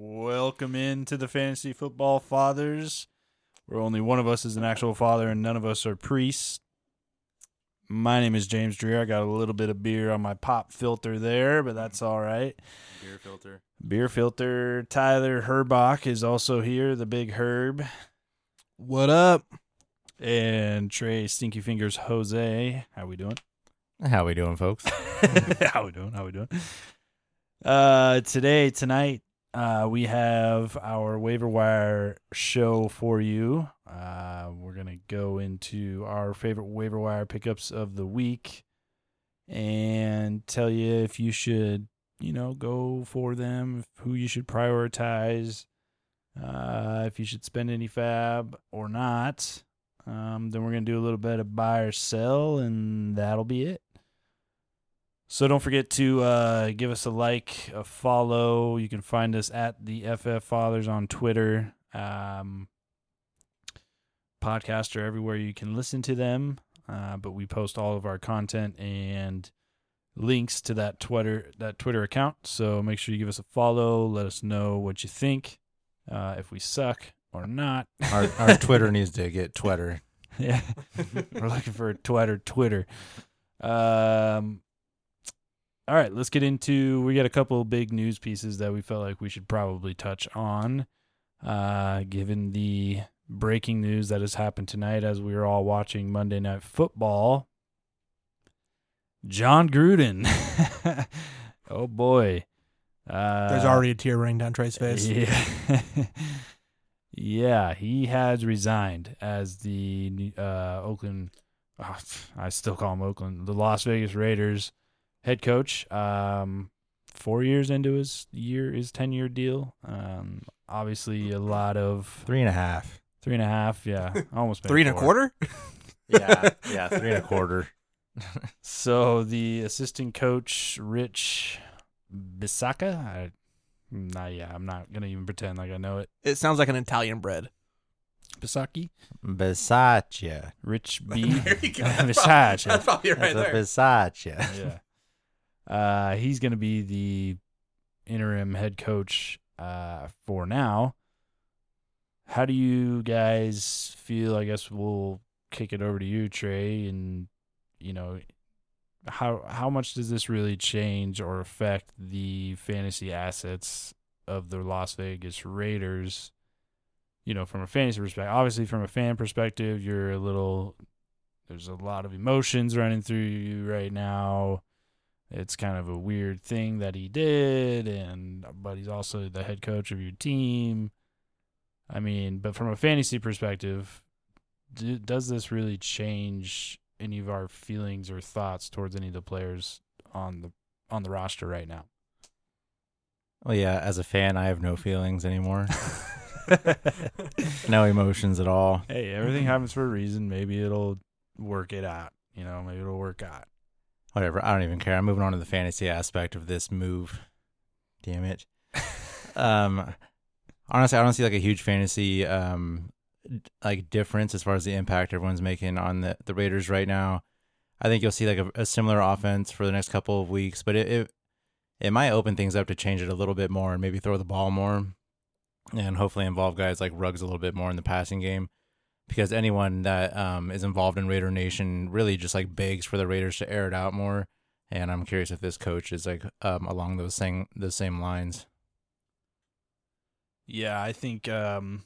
Welcome into the Fantasy Football Fathers, where only one of us is an actual father and none of us are priests. My name is James Dreer. I got a little bit of beer on my pop filter there, but that's all right. Beer filter. Beer filter. Tyler Herbach is also here, the big Herb. What up? And Trey Stinky Fingers Jose. How we doing? How we doing, folks? How we doing? How we doing? Uh, today, tonight, uh, we have our waiver wire show for you. Uh, we're gonna go into our favorite waiver wire pickups of the week and tell you if you should, you know, go for them, who you should prioritize, uh, if you should spend any fab or not. Um, then we're gonna do a little bit of buy or sell, and that'll be it. So don't forget to uh, give us a like, a follow. You can find us at the FF Fathers on Twitter, um, podcast or everywhere you can listen to them. Uh, but we post all of our content and links to that Twitter that Twitter account. So make sure you give us a follow. Let us know what you think, uh, if we suck or not. Our, our Twitter needs to get Twitter. Yeah, we're looking for a Twitter. Twitter. Um. All right, let's get into. We got a couple of big news pieces that we felt like we should probably touch on, uh, given the breaking news that has happened tonight as we were all watching Monday Night Football. Jon Gruden. oh boy. Uh, There's already a tear running down Trey's face. yeah. yeah, he has resigned as the uh, Oakland. oh, I still call him Oakland. The Las Vegas Raiders head coach. Um, four years into his year, his ten year deal. Um, obviously a lot of Three and a half. three and a half. Yeah, almost Three and a quarter? Yeah, yeah, three and a quarter. So the assistant coach, Rich Bisacca. I, nah, yeah, I'm not gonna even pretend like I know it. It sounds like an Italian bread. Bisacchi, Bisaccia. Rich B. There you go. That's Bisaccia. That's probably right That's a there. Bisaccia. yeah. Uh, he's going to be the interim head coach uh, for now. How do you guys feel? I guess we'll kick it over to you, Trey, and you know how how much does this really change or affect the fantasy assets of the Las Vegas Raiders? You know, from a fantasy perspective, obviously from a fan perspective, you're a little there's a lot of emotions running through you right now. It's kind of a weird thing that he did, and but he's also the head coach of your team. I mean, but from a fantasy perspective, do, does this really change any of our feelings or thoughts towards any of the players on the on the roster right now? Well, yeah, as a fan, I have no feelings anymore. no emotions at all. hey, everything happens for a reason. Maybe it'll work it out. You know, maybe it'll work out. Whatever. I don't even care. I'm moving on to the fantasy aspect of this move. Damn it. um, honestly, I don't see like a huge fantasy um like difference as far as the impact everyone's making on the the Raiders right now. I think you'll see like a, a similar offense for the next couple of weeks, but it, it it might open things up to change it a little bit more and maybe throw the ball more, and hopefully involve guys like Ruggs a little bit more in the passing game. Because anyone that um, is involved in Raider Nation really just like begs for the Raiders to air it out more, and I'm curious if this coach is like um, along those same those same lines. Yeah, I think um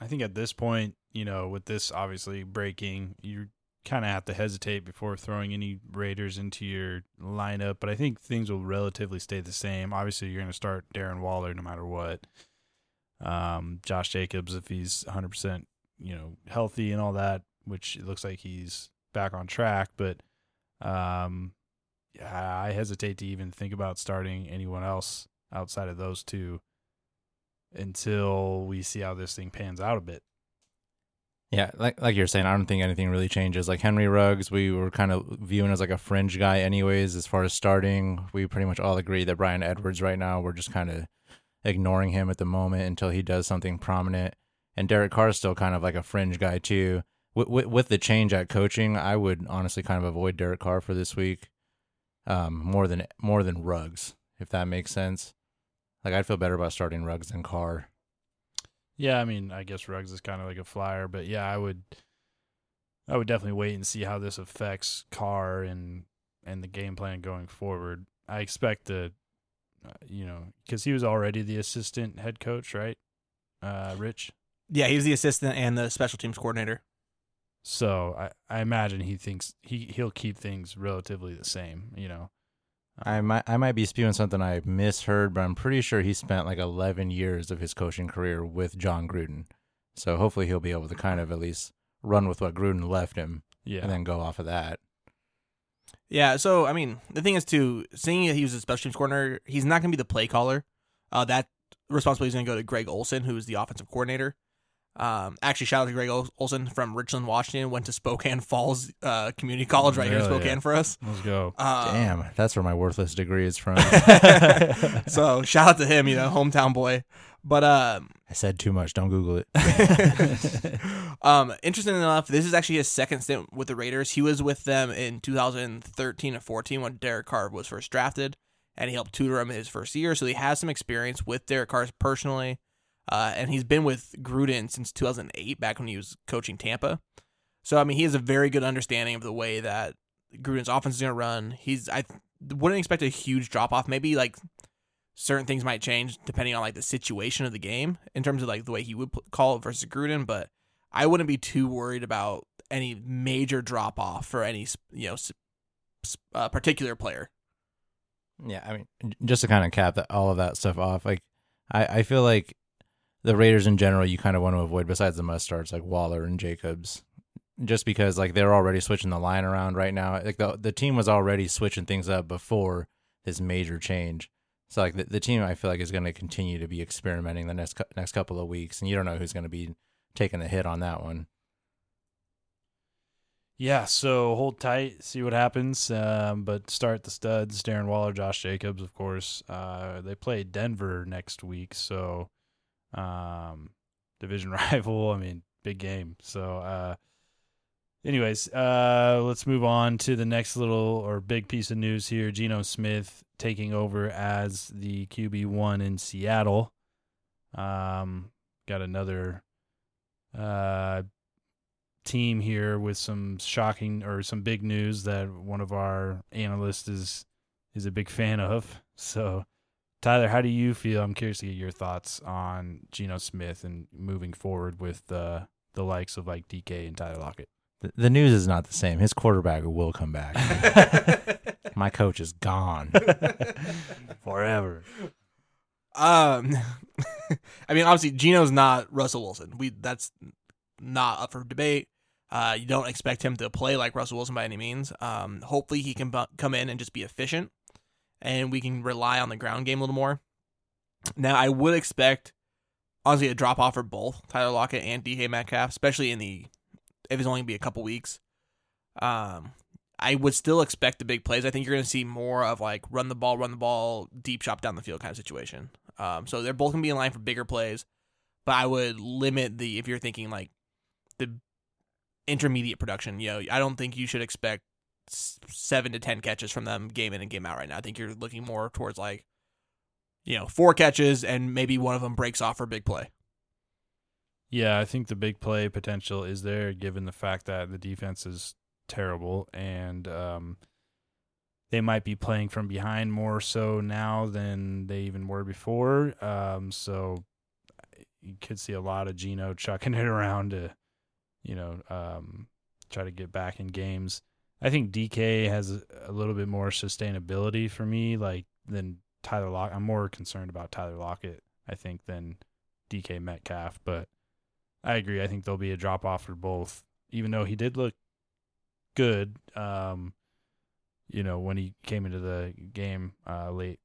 I think at this point, you know, with this obviously breaking, you kind of have to hesitate before throwing any Raiders into your lineup, but I think things will relatively stay the same. Obviously, you're going to start Darren Waller no matter what. Um Josh Jacobs if he's 100%, you know, healthy and all that, which it looks like he's back on track, but um yeah, I hesitate to even think about starting anyone else outside of those two until we see how this thing pans out a bit. Yeah, like like you're saying, I don't think anything really changes. Like Henry Ruggs, we were kind of viewing as like a fringe guy, anyways. As far as starting, we pretty much all agree that Bryan Edwards right now we're just kind of ignoring him at the moment until he does something prominent. And Derek Carr is still kind of like a fringe guy too. With, with, with the change at coaching, I would honestly kind of avoid Derek Carr for this week, um, more than more than Ruggs, if that makes sense. Like I'd feel better about starting Ruggs than Carr. Yeah, I mean, I guess Ruggs is kind of like a flyer, but yeah, I would, I would definitely wait and see how this affects Carr and and the game plan going forward. I expect to, uh, you know, because he was already the assistant head coach, right? Uh, Rich. Yeah, he was the assistant and the special teams coordinator. So I, I imagine he thinks he he'll keep things relatively the same. You know, I might I might be spewing something I misheard, but I'm pretty sure he spent like 11 years of his coaching career with Jon Gruden. So hopefully he'll be able to kind of at least run with what Gruden left him yeah, and then go off of that. Yeah, so I mean, the thing is too, seeing that he was a special teams coordinator, he's not going to be the play caller. Uh, that responsibility is going to go to Greg Olson, who is the offensive coordinator. Um, actually, shout out to Greg Ol- Olson from Richland, Washington. Went to Spokane Falls uh, Community College right here in Spokane yeah. for us. let's go. Um, Damn, that's where my worthless degree is from. so shout out to him, you know, hometown boy. But um, I said too much. Don't Google it. um, interesting enough, this is actually his second stint with the Raiders. He was with them in 2013 and 14 when Derek Carr was first drafted, and he helped tutor him in his first year. So he has some experience with Derek Carr personally, uh, and he's been with Gruden since 2008, back when he was coaching Tampa. So I mean, he has a very good understanding of the way that Gruden's offense is going to run. He's I wouldn't expect a huge drop off. Maybe like certain things might change depending on like the situation of the game in terms of like the way he would call it versus Gruden, but I wouldn't be too worried about any major drop off for any you know uh, particular player. Yeah, I mean, just to kind of cap all of that stuff off, like I, I feel like the Raiders in general, you kind of want to avoid besides the must starts like Waller and Jacobs, just because like they're already switching the line around right now. Like the the team was already switching things up before this major change. So like the, the team, I feel like is going to continue to be experimenting the next next couple of weeks, and you don't know who's going to be taking the hit on that one. Yeah, so hold tight, see what happens. Um, but start the studs, Darren Waller, Josh Jacobs, of course. Uh, they play Denver next week, so um, division rival. I mean, big game. So, uh, anyways, uh, let's move on to the next little or big piece of news here. Geno Smith taking over as the QB one in Seattle. Um, got another uh team here with some shocking or some big news that one of our analysts is is a big fan of. So, Tyler, how do you feel? I'm curious to get your thoughts on Geno Smith and moving forward with uh, the likes of like DK and Tyler Lockett. The, the news is not the same. His quarterback will come back. My coach is gone. Forever. Um, I mean, obviously, Geno's not Russell Wilson. We that's not up for debate. Uh, you don't expect him to play like Russell Wilson by any means. Um, hopefully, he can bu- come in and just be efficient, and we can rely on the ground game a little more. Now, I would expect honestly a drop off for both Tyler Lockett and DK Metcalf, especially in the if it's only gonna be a couple weeks. Um, I would still expect the big plays. I think you're going to see more of like run the ball, run the ball, deep shot down the field kind of situation. Um, so they're both going to be in line for bigger plays, but I would limit the if you're thinking like the intermediate production. You know, I don't think you should expect seven to ten catches from them game in and game out right now. I think you're looking more towards like you know four catches and maybe one of them breaks off for big play. Yeah, I think the big play potential is there given the fact that the defense is terrible and um, they might be playing from behind more so now than they even were before. Um, so you could see a lot of Geno chucking it around to, you know, um, try to get back in games. I think DK has a, little bit more sustainability for me, like than Tyler Lock. I'm more concerned about Tyler Lockett, I think, than DK Metcalf, but I agree. I think there'll be a drop off for both, even though he did look good. Um, you know, when he came into the game uh, late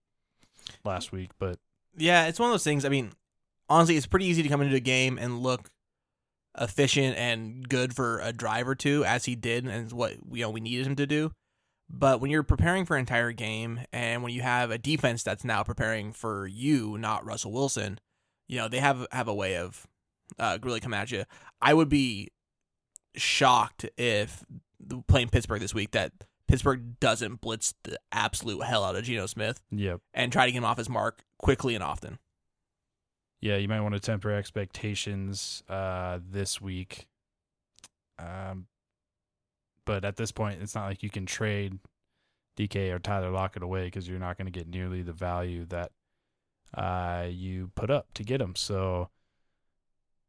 last week, but Yeah, it's one of those things. I mean, honestly, it's pretty easy to come into a game and look efficient and good for a drive or two, as he did, and what you know we needed him to do. But when you're preparing for an entire game, and when you have a defense that's now preparing for you, not Russell Wilson, you know they have have a way of uh, really coming at you. I would be shocked if the- playing Pittsburgh this week that Pittsburgh doesn't blitz the absolute hell out of Geno Smith Yep. and try to get him off his mark quickly and often. Yeah, you might want to temper expectations uh, this week. Um, but at this point, it's not like you can trade DK or Tyler Lockett away because you're not going to get nearly the value that uh, you put up to get him. So,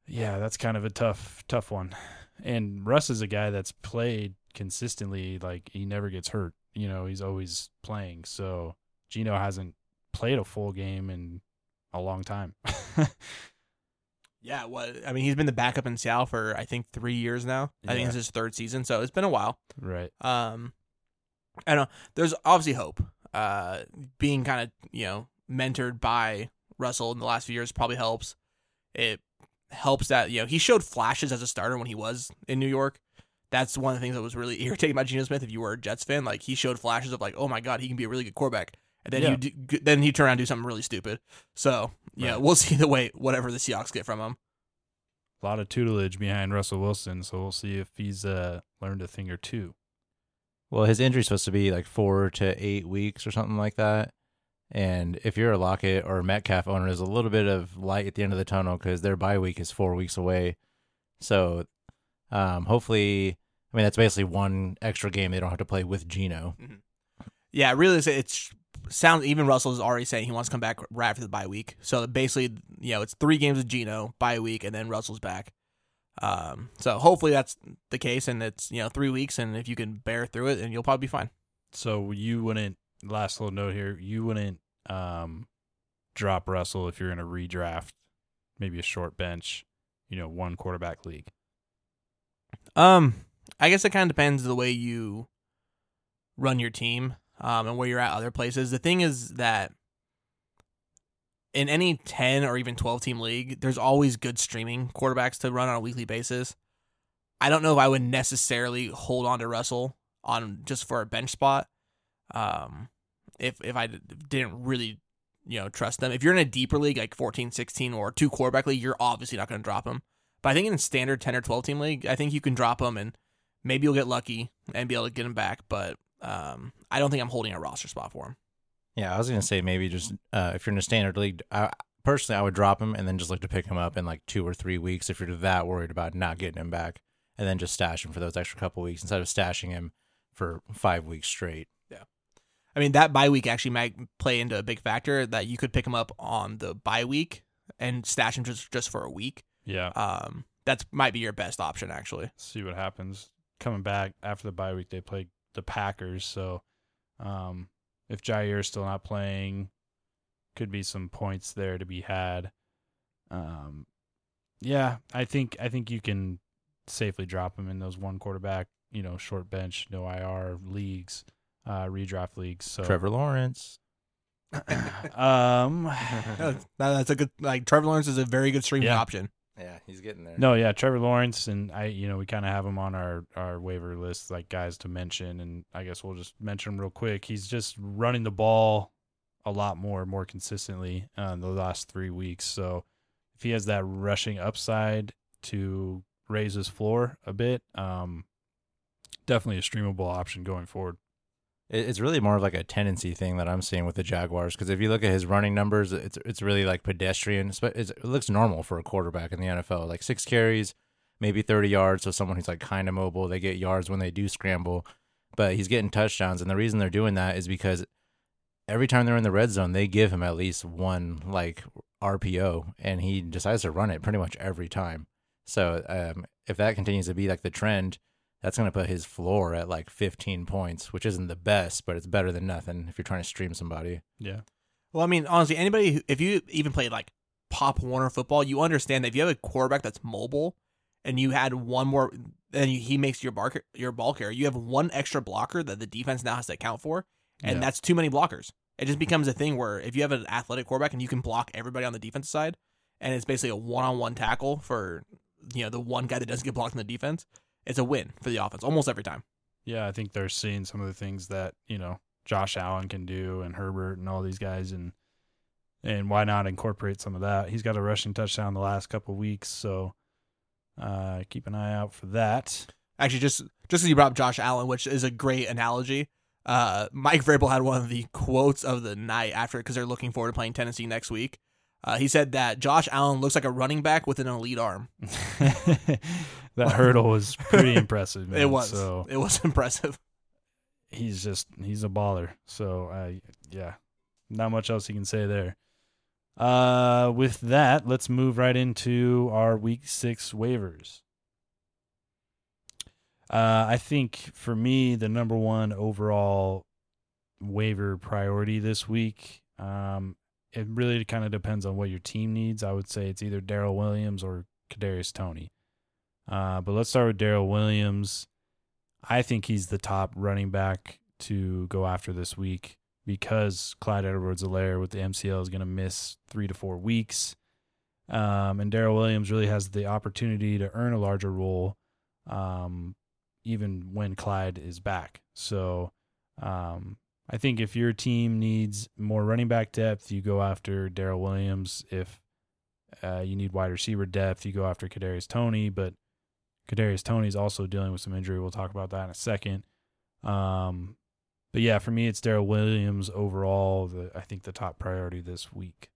yeah, that's kind of a tough, tough one. And Russ is a guy that's played consistently. Like he never gets hurt. You know, he's always playing. So Geno hasn't played a full game in a long time. Yeah, well, I mean, he's been the backup in Seattle for I think three years now. I think it's his third season, so it's been a while. right. Um, I know. There's obviously hope. Uh, being kind of you know mentored by Russell in the last few years probably helps. It helps that you know he showed flashes as a starter when he was in New York. That's one of the things that was really irritating about Geno Smith. If you were a Jets fan, like he showed flashes of like, oh my god, he can be a really good quarterback, and then Yeah. he do, then he turn around and do something really stupid. So yeah, Right. we'll see the way whatever the Seahawks get from him. A lot of tutelage behind Russell Wilson, so we'll see if he's uh, learned a thing or two. Well, his injury's supposed to be like four to eight weeks or something like that. And if you're a Lockett or Metcalf owner, there's a little bit of light at the end of the tunnel because their bye week is four weeks away. So, um, hopefully, I mean that's basically one extra game they don't have to play with Geno. Yeah, really, it's, it's sounds. Even Russell is already saying he wants to come back right after the bye week. So basically, you know, it's three games with Geno bye week, and then Russell's back. Um, so hopefully that's the case, and it's you know three weeks, and if you can bear through it, and you'll probably be fine. So you wouldn't. Last little note here: you wouldn't um, drop Russell if you're in a redraft, maybe a short bench, you know, one quarterback league. Um, I guess it kind of depends the way you run your team, um, and where you're at other places. The thing is that in any ten or even twelve team league, there's always good streaming quarterbacks to run on a weekly basis. I don't know if I would necessarily hold on to Russell on just for a bench spot. Um, if if I didn't really, you know, trust them. If you're in a deeper league like 14, 16 or two quarterback league, you're obviously not going to drop him. But I think in a standard 10 or 12 team league, I think you can drop him and maybe you'll get lucky and be able to get him back. But um, I don't think I'm holding a roster spot for him. Yeah, I was gonna say maybe just uh, if you're in a standard league, I, personally I would drop him and then just look to pick him up in like two or three weeks if you're that worried about not getting him back, and then just stash him for those extra couple weeks instead of stashing him for five weeks straight. Yeah, I mean, that bye week actually might play into a big factor that you could pick him up on the bye week and stash him just, just for a week. Yeah. Um, that's might be your best option, actually. see what happens. Coming back after the bye week, they play the Packers. So, um, if Jair's still not playing, could be some points there to be had. Um, yeah, I think I think you can safely drop him in those one quarterback, you know, short bench, no IR leagues, uh, redraft leagues. So, Trevor Lawrence. um, That's, that's a good like Trevor Lawrence is a very good streaming Yeah. option. Yeah, he's getting there. No, yeah, Trevor Lawrence and I, you know, we kind of have him on our our waiver list, like guys to mention, and I guess we'll just mention him real quick. He's just running the ball a lot more, more consistently uh, the last three weeks. So if he has that rushing upside to raise his floor a bit, um, definitely a streamable option going forward. It- It's really more of like a tendency thing that I'm seeing with the Jaguars because if you look at his running numbers, it's it's really like pedestrian. It looks normal for a quarterback in the NFL, like six carries, maybe 30 yards. So someone who's like kind of mobile, they get yards when they do scramble, but he's getting touchdowns, and the reason they're doing that is because every time they're in the red zone, they give him at least one like RPO, and he decides to run it pretty much every time. So um, if that continues to be like the trend, that's going to put his floor at like 15 points, which isn't the best, but it's better than nothing if you're trying to stream somebody. Yeah, Well, I mean, honestly, anybody who, if you even played like Pop Warner football, you understand that if you have a quarterback that's mobile and you had one more, then he makes your bar, your ball carrier, you have one extra blocker that the defense now has to account for, and Yeah. that's too many blockers. It just becomes a thing where if you have an athletic quarterback and you can block everybody on the defense side, and it's basically a one-on-one tackle for you know the one guy that doesn't get blocked in the defense, it's a win for the offense almost every time. yeah, I think they're seeing some of the things that you know Josh Allen can do and Herbert and all these guys, and and why not incorporate some of that? He's got a rushing touchdown the last couple weeks, so uh, keep an eye out for that. Actually, just just as you brought up Josh Allen, which is a great analogy. Uh, Mike Vrabel had one of the quotes of the night after because they're looking forward to playing Tennessee next week. Uh, he said that Josh Allen looks like a running back with an elite arm. that hurdle was pretty impressive. Man. It was. So It was impressive. he's just he's a baller. So I yeah, not much else you can say there. Uh, with that, let's move right into our week six waivers. Uh, I think for me, the number one overall waiver priority this week, um, it really kind of depends on what your team needs. I would say it's either Darrel Williams or Kadarius Toney. Uh, but let's start with Darrel Williams. I think he's the top running back to go after this week because Clyde Edwards-Helaire with the MCL is going to miss three to four weeks. Um, and Darrel Williams really has the opportunity to earn a larger role um, even when Clyde is back. So um, I think if your team needs more running back depth, you go after Darrel Williams. If uh, you need wide receiver depth, you go after Kadarius Toney. But Kadarius Toney's also dealing with some injury. We'll talk about that in a second. Um, but yeah, for me, it's Darrel Williams overall. The I think the top priority this week.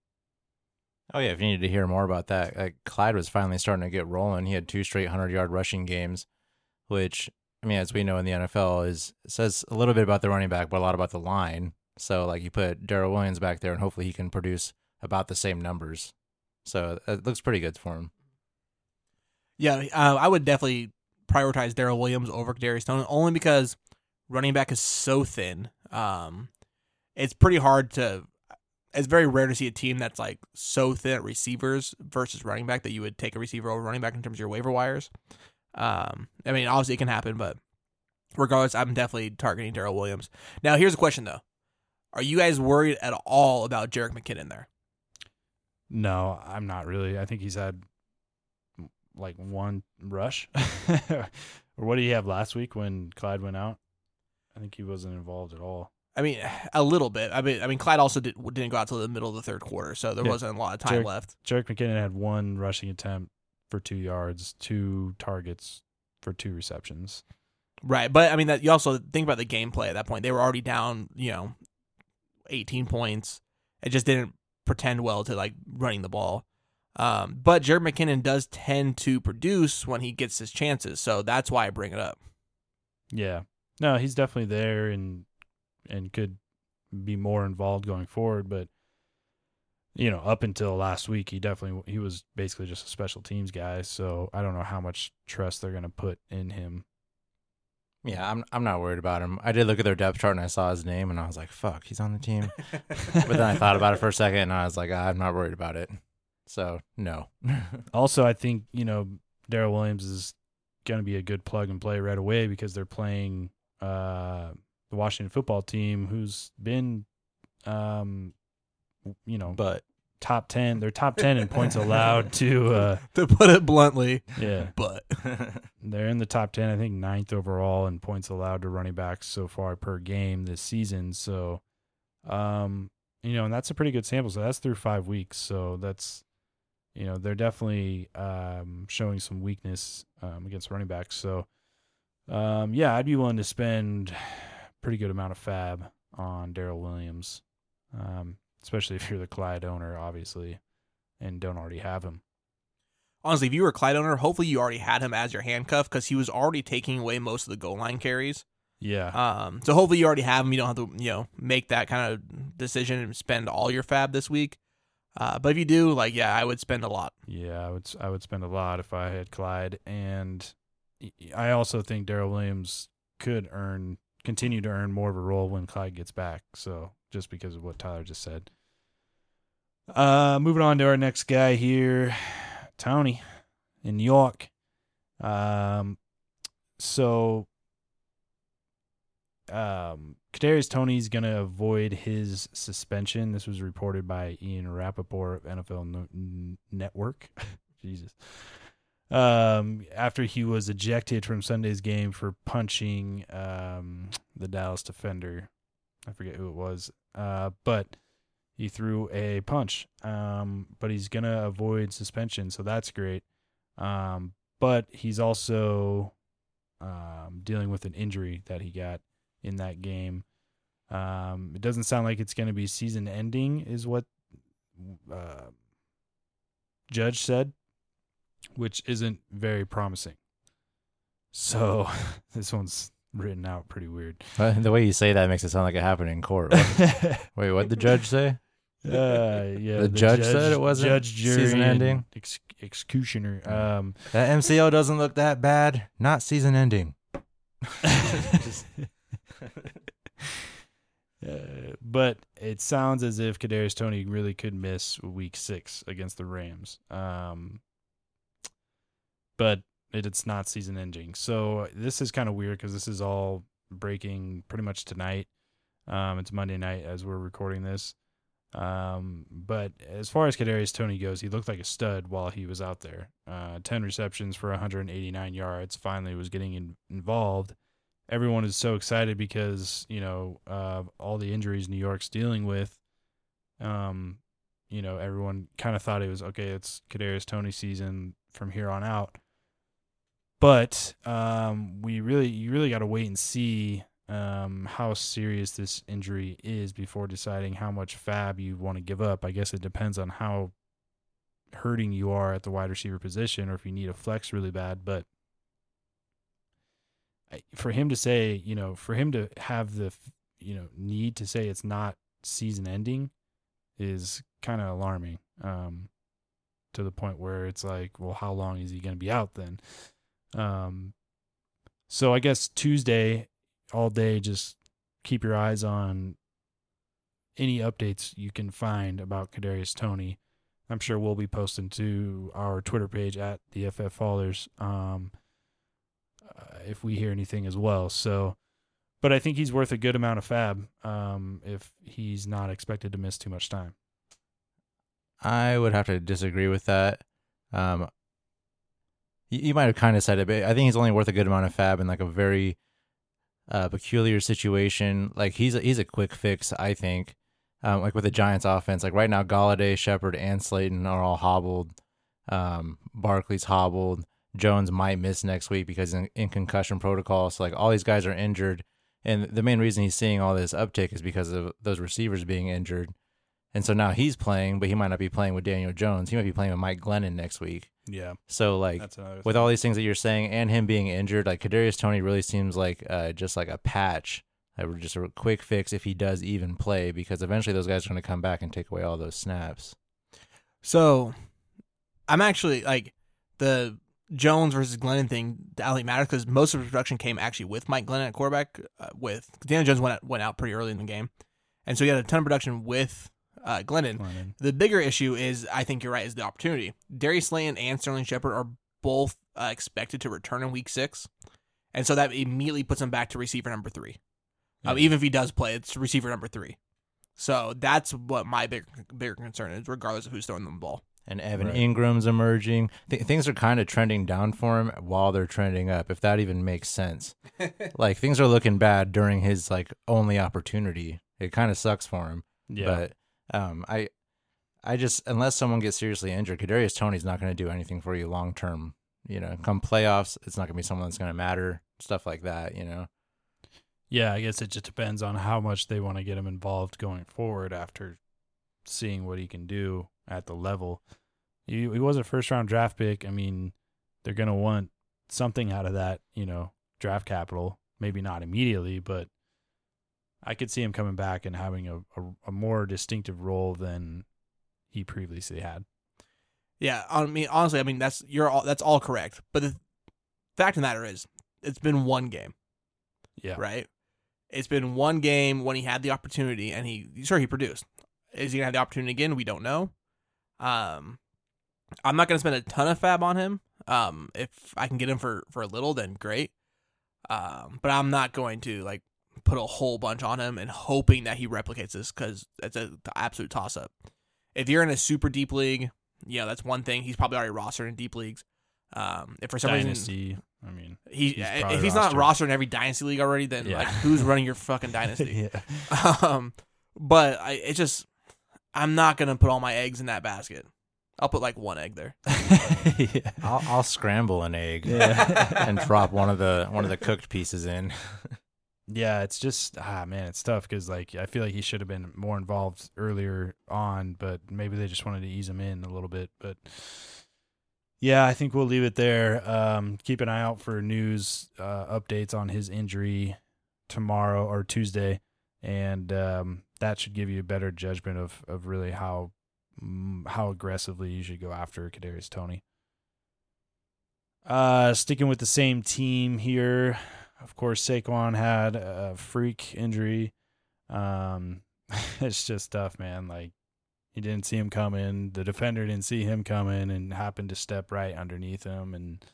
Oh yeah, if you needed to hear more about that, like Clyde was finally starting to get rolling. He had two straight hundred yard rushing games, which I mean, as we know in the NFL, is says a little bit about the running back, but a lot about the line. So like you put Darrel Williams back there, and hopefully he can produce about the same numbers. So it looks pretty good for him. Yeah, uh, I would definitely prioritize Darrel Williams over Kadarius Toney only because running back is so thin. Um, it's pretty hard to. It's very rare to see a team that's like so thin at receivers versus running back that you would take a receiver over running back in terms of your waiver wires. Um, I mean, obviously it can happen, but regardless, I'm definitely targeting Darrel Williams. Now, here's a question though: Are you guys worried at all about Jerick McKinnon there? No, I'm not really. I think he's had like one rush. or what did he have last week when Clyde went out? I think he wasn't involved at all. I mean, a little bit. I mean, I mean, Clyde also did, didn't go out till the middle of the third quarter, so there Yeah. wasn't a lot of time left. Jerick McKinnon had one rushing attempt for two yards, two targets for two receptions. Right, but I mean, that you also think about the gameplay at that point. They were already down, you know, 18 points. It just didn't pretend well to like running the ball. Um, but Jerick McKinnon does tend to produce when he gets his chances, so that's why I bring it up. Yeah. No, he's definitely there and and could be more involved going forward, but you know, up until last week he definitely he was basically just a special teams guy, so I don't know how much trust they're going to put in him. Yeah, I'm I'm not worried about him. I did look at their depth chart and I saw his name and I was like, "Fuck, he's on the team." but then I thought about it for a second and I was like, "I'm not worried about it." So no. Also, I think, you know, Darrel Williams is going to be a good plug and play right away because they're playing uh, the Washington football team, who's been, um, you know, but top 10. They're top 10 in points allowed to, uh, to put it bluntly, yeah, but they're in the top 10, I think ninth overall in points allowed to running backs so far per game this season. So, um, you know, and that's a pretty good sample. So that's through five weeks. So that's, you know, they're definitely um, showing some weakness um, against running backs. So, um, yeah, I'd be willing to spend a pretty good amount of fab on Darrel Williams, um, especially if you're the Clyde owner, obviously, and don't already have him. honestly, if you were a Clyde owner, hopefully you already had him as your handcuff because he was already taking away most of the goal line carries. Yeah. Um, so hopefully you already have him. You don't have to, you know, make that kind of decision and spend all your fab this week. Uh, but if you do, like, yeah, I would spend a lot. Yeah, I would I would spend a lot if I had Clyde, and I also think Darrel Williams could earn continue to earn more of a role when Clyde gets back. So just because of what Tyler just said. Uh, moving on to our next guy here, Toney in New York. Um, so um, Kadarius Toney's going to avoid his suspension. This was reported by Ian Rapoport of NFL no- Network. Jesus. Um, after he was ejected from Sunday's game for punching um, the Dallas defender. I forget who it was. Uh, but he threw a punch. Um, but he's going to avoid suspension, so that's great. Um, but he's also um, dealing with an injury that he got in that game. Um, it doesn't sound like it's going to be season ending, is what uh, Judge said, which isn't very promising. So this one's written out pretty weird. But the way you say that makes it sound like it happened in court. Wait, what did the judge say? Uh, yeah, The judge said it wasn't judge, jury, season ending? ex- executioner. Um, That MCL doesn't look that bad. Not season ending. Uh, but it sounds as if Kadarius Toney really could miss Week Six against the Rams. Um, but it, it's not season ending, so this is kind of weird because this is all breaking pretty much tonight. Um, it's Monday night as we're recording this. Um, but as far as Kadarius Toney goes, he looked like a stud while he was out there. Uh, ten receptions for 189 yards. Finally, was getting in, involved everyone is so excited because you know uh, all the injuries New York's dealing with. Um, you know, everyone kind of thought it was okay. It's Kadarius Toney season from here on out. But um, we really, you really got to wait and see um, how serious this injury is before deciding how much fab you want to give up. I guess it depends on how hurting you are at the wide receiver position, or if you need a flex really bad. But for him to say, you know, for him to have the, you know, need to say it's not season ending is kind of alarming. Um, to the point where it's like, well, how long is he going to be out then? Um, so I guess Tuesday all day, just keep your eyes on any updates you can find about Kadarius Toney. I'm sure we'll be posting to our Twitter page at the FF Fathers. Um, if we hear anything as well. So, but I think he's worth a good amount of fab um, if he's not expected to miss too much time. I would have to disagree with that. Um, you, you might have kind of said it, but I think he's only worth a good amount of fab in like a very uh, peculiar situation. Like he's a, he's a quick fix, I think. Um, like with the Giants offense, like right now, Golladay, Shepard, and Slayton are all hobbled. Um, Barkley's hobbled. Jones might miss next week because in, in concussion protocol. So like all these guys are injured, and the main reason he's seeing all this uptick is because of those receivers being injured. And so now he's playing, but he might not be playing with Daniel Jones. He might be playing with Mike Glennon next week. Yeah, So like that's with all these things that you're saying and him being injured, like Kadarius Toney really seems like uh, just like a patch, like just a quick fix if he does even play, because eventually those guys are going to come back and take away all those snaps. So, I'm actually like the Jones versus Glennon thing. Don't matters because most of the production came actually with Mike Glennon at quarterback. Uh, with Daniel Jones went out, went out pretty early in the game, and so he had a ton of production with uh, Glennon. Glennon. The bigger issue is, I think you're right, is the opportunity. Darius Slayton and Sterling Shepard are both uh, expected to return in Week Six, and so that immediately puts him back to receiver number three. Um, even if he does play, it's receiver number three. So that's what my big bigger concern is, regardless of who's throwing them the ball. And Evan Right. Engram's emerging. Th- things are kind of trending down for him while they're trending up, if that even makes sense. like things are looking bad during his like only opportunity. It kind of sucks for him. Yeah, But um, I, I just unless someone gets seriously injured, Kadarius Toney's not going to do anything for you long term. You know, come playoffs, it's not going to be someone that's going to matter. Stuff like that. You know. yeah. I guess it just depends on how much they want to get him involved going forward after seeing what he can do at the level. He, he was a first round draft pick. I mean, they're gonna want something out of that, you know, draft capital. Maybe not immediately, but I could see him coming back and having a, a, a more distinctive role than he previously had. Yeah, I mean, honestly, I mean that's you're all that's all correct. But the fact of the matter is, it's been one game, Yeah. right? It's been one game when he had the opportunity, and he sure he produced. Is he gonna have the opportunity again? We don't know. Um, I'm not gonna spend a ton of fab on him. Um, if I can get him for for a little, then great. Um, but I'm not going to like put a whole bunch on him and hoping that he replicates this because it's a absolute toss up. If you're in a super deep league, yeah, that's one thing. He's probably already rostered in deep leagues. Um, if for some reason I mean, he He's if probably he's not rostered. rostered in every dynasty league already, then Yeah. like who's running your fucking dynasty? yeah. um, but I it just I'm not gonna put all my eggs in that basket. I'll put like one egg there. yeah. I'll, I'll scramble an egg Yeah. and drop one of the one of the cooked pieces in. Yeah, it's just ah man, it's tough because like I feel like he should have been more involved earlier on, but maybe they just wanted to ease him in a little bit. But yeah, I think we'll leave it there. Um, keep an eye out for news uh, updates on his injury tomorrow or Tuesday, and um, that should give you a better judgment of of really how mm, how aggressively you should go after Kadarius Toney. Uh, sticking with the same team here, of course, Saquon had a freak injury. Um, it's just tough, man. Like he didn't see him coming. The defender didn't see him coming and happened to step right underneath him and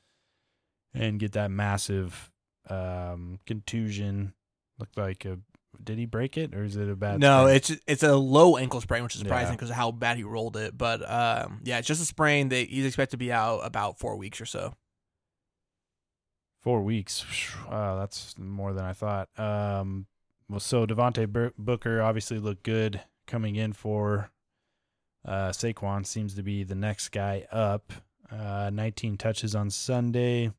and get that massive um contusion. Looked like a did he break it or is it a bad no, sprain? it's it's a low ankle sprain, which is surprising Yeah. because of how bad he rolled it. But um, yeah, it's just a sprain. That he's expected to be out about four weeks or so. Four weeks. Wow, that's more than I thought. Um, well, so Devontae Booker obviously looked good coming in for uh, Saquon. Seems to be the next guy up. Uh, 19 touches on Sunday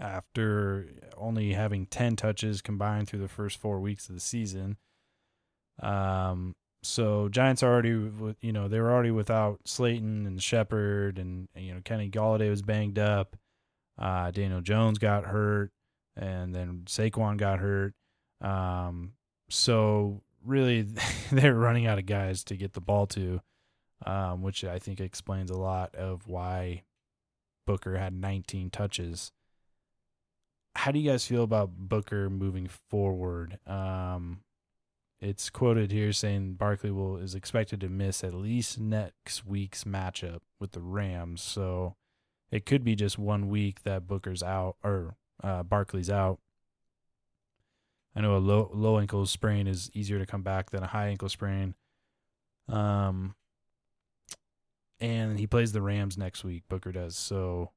after only having 10 touches combined through the first four weeks of the season. Um, so Giants already, you know, they were already without Slayton and Shepard, and you know Kenny Golladay was banged up. Uh, Daniel Jones got hurt, and then Saquon got hurt. Um, so really, they're running out of guys to get the ball to, um, which I think explains a lot of why Booker had 19 touches. How do you guys feel about Booker moving forward? Um, it's quoted here saying Barkley will is expected to miss at least next week's matchup with the Rams. So it could be just one week that Booker's out or uh, Barkley's out. I know a low low ankle sprain is easier to come back than a high ankle sprain. Um, and he plays the Rams next week. Booker does. So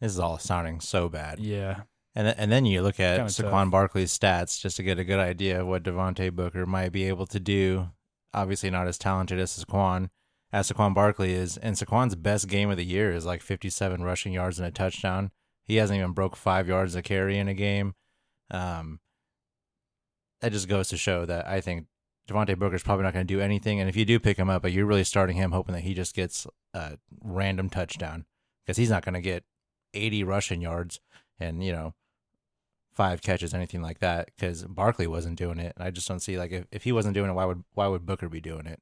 This is all sounding so bad. yeah, And and then you look at Saquon tough. Barkley's stats just to get a good idea of what Devontae Booker might be able to do. Obviously, not as talented as Saquon as Saquon Barkley is. And Saquon's best game of the year is like 57 rushing yards and a touchdown. He hasn't even broke five yards a carry in a game. Um, that just goes to show that I think Devontae Booker's probably not going to do anything. And if you do pick him up, but you're really starting him hoping that he just gets a random touchdown because he's not going to get 80 rushing yards and you know five catches, anything like that, because Barkley wasn't doing it. And I just don't see like if, if he wasn't doing it, why would why would Booker be doing it?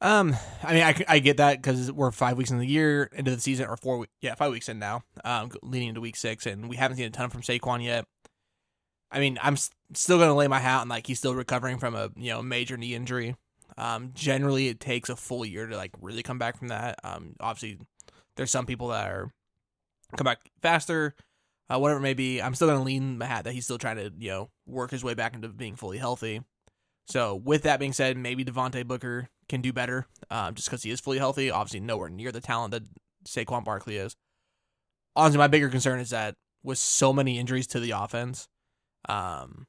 Um, I mean, I, I get that because we're five weeks in the year into the season, or four, yeah, five weeks in now, um, leading into week six, and we haven't seen a ton from Saquon yet. I mean, I'm s- still gonna lay my hat on like he's still recovering from a you know major knee injury. Um, generally, it takes a full year to like really come back from that. Um, obviously, there's some people that are come back faster, uh, whatever it may be. I'm still gonna lean my hat that he's still trying to you know work his way back into being fully healthy. So with that being said, maybe Devontae Booker can do better, um, just because he is fully healthy. Obviously, nowhere near the talent that Saquon Barkley is. Honestly, my bigger concern is that with so many injuries to the offense, um,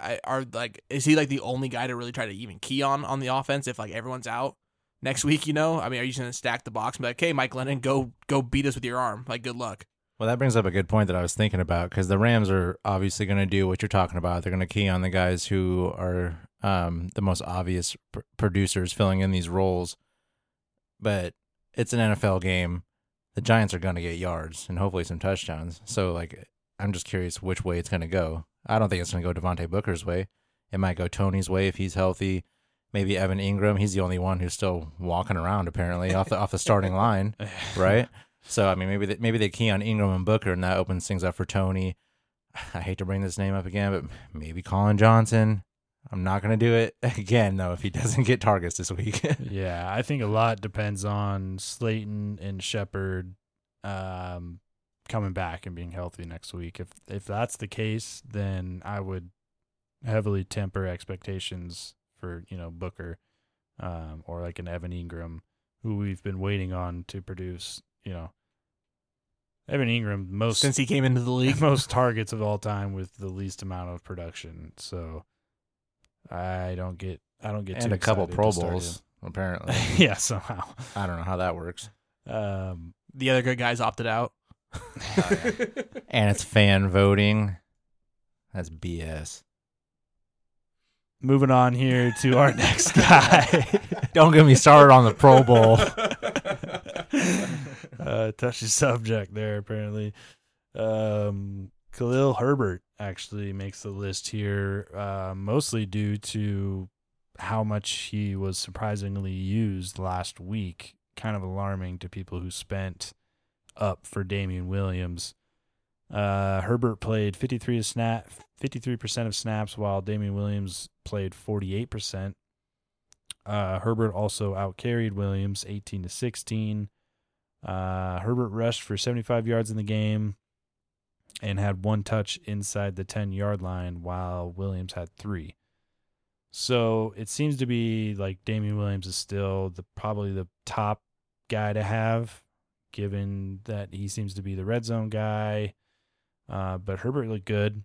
I are like, is he like the only guy to really try to even key on on the offense if like everyone's out next week? You know, I mean, are you just gonna stack the box and be like, hey, Mike Glennon, go go beat us with your arm? Like, good luck. Well, that brings up a good point that I was thinking about because the Rams are obviously going to do what you're talking about. They're going to key on the guys who are um, the most obvious pr- producers filling in these roles. But it's an NFL game. The Giants are going to get yards and hopefully some touchdowns. So, like, I'm just curious which way it's going to go. I don't think it's going to go Devontae Booker's way. It might go Toney's way if he's healthy. Maybe Evan Engram. He's the only one who's still walking around apparently off the off the starting line right? So I mean, maybe they, maybe they key on Engram and Booker, and that opens things up for Toney. I hate to bring this name up again, but maybe Collin Johnson. I'm not gonna do it again though if he doesn't get targets this week. Yeah, I think a lot depends on Slayton and Shepard um, coming back and being healthy next week. If if that's the case, then I would heavily temper expectations for you know Booker um, or like an Evan Engram, who we've been waiting on to produce. You know, Evan Engram most Since he came into the league, most targets of all time with the least amount of production. So I don't get I don't get And too a couple Pro Bowls. apparently. yeah, somehow. I don't know how that works. Um, The other good guys opted out. And it's fan voting. That's BS. moving on here to our next guy. Don't get me started on the Pro Bowl. Uh, touchy subject there, apparently. Um, Khalil Herbert actually makes the list here, uh, mostly due to how much he was surprisingly used last week. Kind of alarming to people who spent up for Damien Williams. Uh, Herbert played 53 snap, 53% of snaps, while Damien Williams played 48%. Uh, Herbert also outcarried Williams 18 to 16. Uh, Herbert rushed for 75 yards in the game and had one touch inside the 10 yard line, while Williams had three. So it seems to be like Damien Williams is still the probably the top guy to have, given that he seems to be the red zone guy. Uh, but Herbert looked good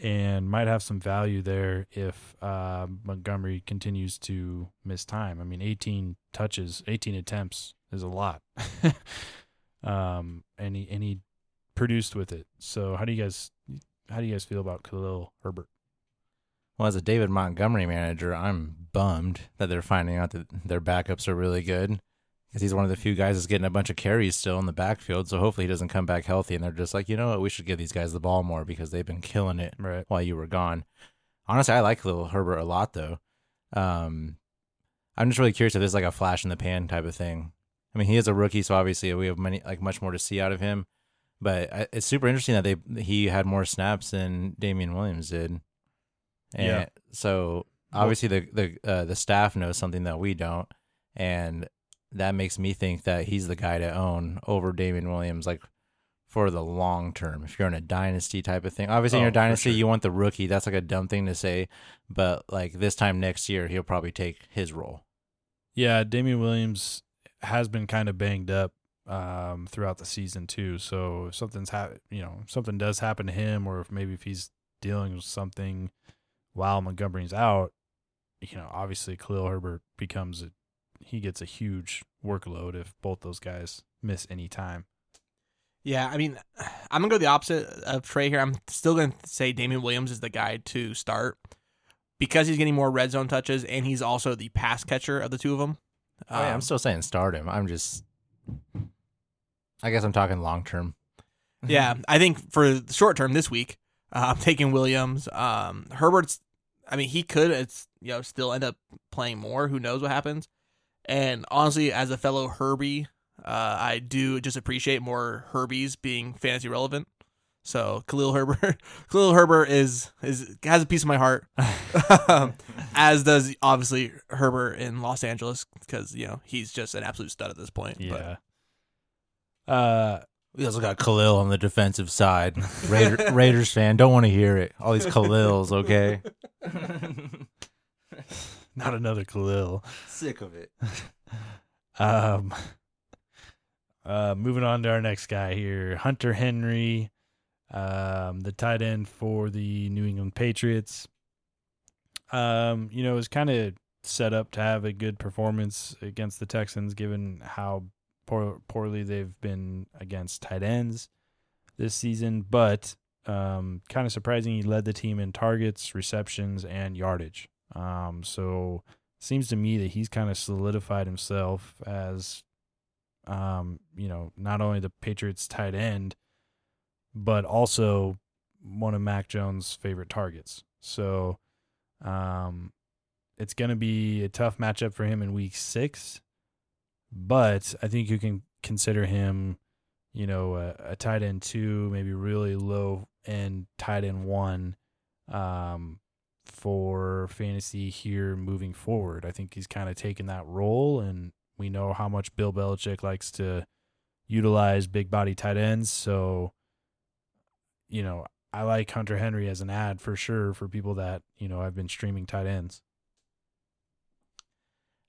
and might have some value there if uh, Montgomery continues to miss time. I mean, 18 touches, 18 attempts is a lot. um, and he and he produced with it. So how do you guys how do you guys feel about Khalil Herbert? Well, as a David Montgomery manager, I'm bummed that they're finding out that their backups are really good because he's one of the few guys that's getting a bunch of carries still in the backfield. So hopefully he doesn't come back healthy. And they're just like, you know what, we should give these guys the ball more because they've been killing it Right. while you were gone. Honestly, I like Little Herbert a lot though. Um, I'm just really curious if this is like a flash in the pan type of thing. I mean, he is a rookie, so obviously we have many like much more to see out of him. But it's super interesting that they he had more snaps than Damien Williams did. And Yeah. So obviously the the uh, the staff knows something that we don't, and that makes me think that he's the guy to own over Damien Williams, like for the long term. If you're in a dynasty type of thing, obviously in Oh, your dynasty sure. you want the rookie. That's like a dumb thing to say, but like this time next year he'll probably take his role. Yeah, Damian Williams has been kind of banged up um, throughout the season too. So if something's hap- you know, something does happen to him, or if maybe if he's dealing with something while Montgomery's out, you know, obviously Khalil Herbert becomes a he gets a huge workload if both those guys miss any time. Yeah, I mean, I'm gonna go the opposite of Trey here. I'm still gonna say Damien Williams is the guy to start because he's getting more red zone touches and he's also the pass catcher of the two of them. Oh, yeah, Um, I'm still saying start him. I'm just, I guess I'm talking long term. yeah, I think for the short term this week, uh, I'm taking Williams. Um, Herbert's, I mean, he could it's you know still end up playing more. Who knows what happens? And honestly, as a fellow Herbie, uh, I do just appreciate more Herbies being fantasy relevant. So Khalil Herbert, Khalil Herbert is is has a piece of my heart, as does obviously Herbert in Los Angeles because you know he's just an absolute stud at this point. But Yeah. Uh, We also got Khalil on the defensive side. Raider, Raiders fan, don't want to hear it. All these Khalils, okay? not another Khalil. Sick of it. Um, uh, moving on to our next guy here, Hunter Henry, um, the tight end for the New England Patriots. Um, you know, is kind of set up to have a good performance against the Texans, given how poor, poorly they've been against tight ends this season. But um, kind of surprising, he led the team in targets, receptions, and yardage. Um, so seems to me that he's kind of solidified himself as um you know not only the Patriots tight end but also one of Mac Jones' favorite targets. So um it's going to be a tough matchup for him in week 6 but I think you can consider him you know a, a tight end 2 maybe really low end tight end 1 um for fantasy here moving forward. I think he's kind of taken that role, and we know how much Bill Belichick likes to utilize big body tight ends. So, you know, I like Hunter Henry as an add for sure for people that, you know, I've been streaming tight ends.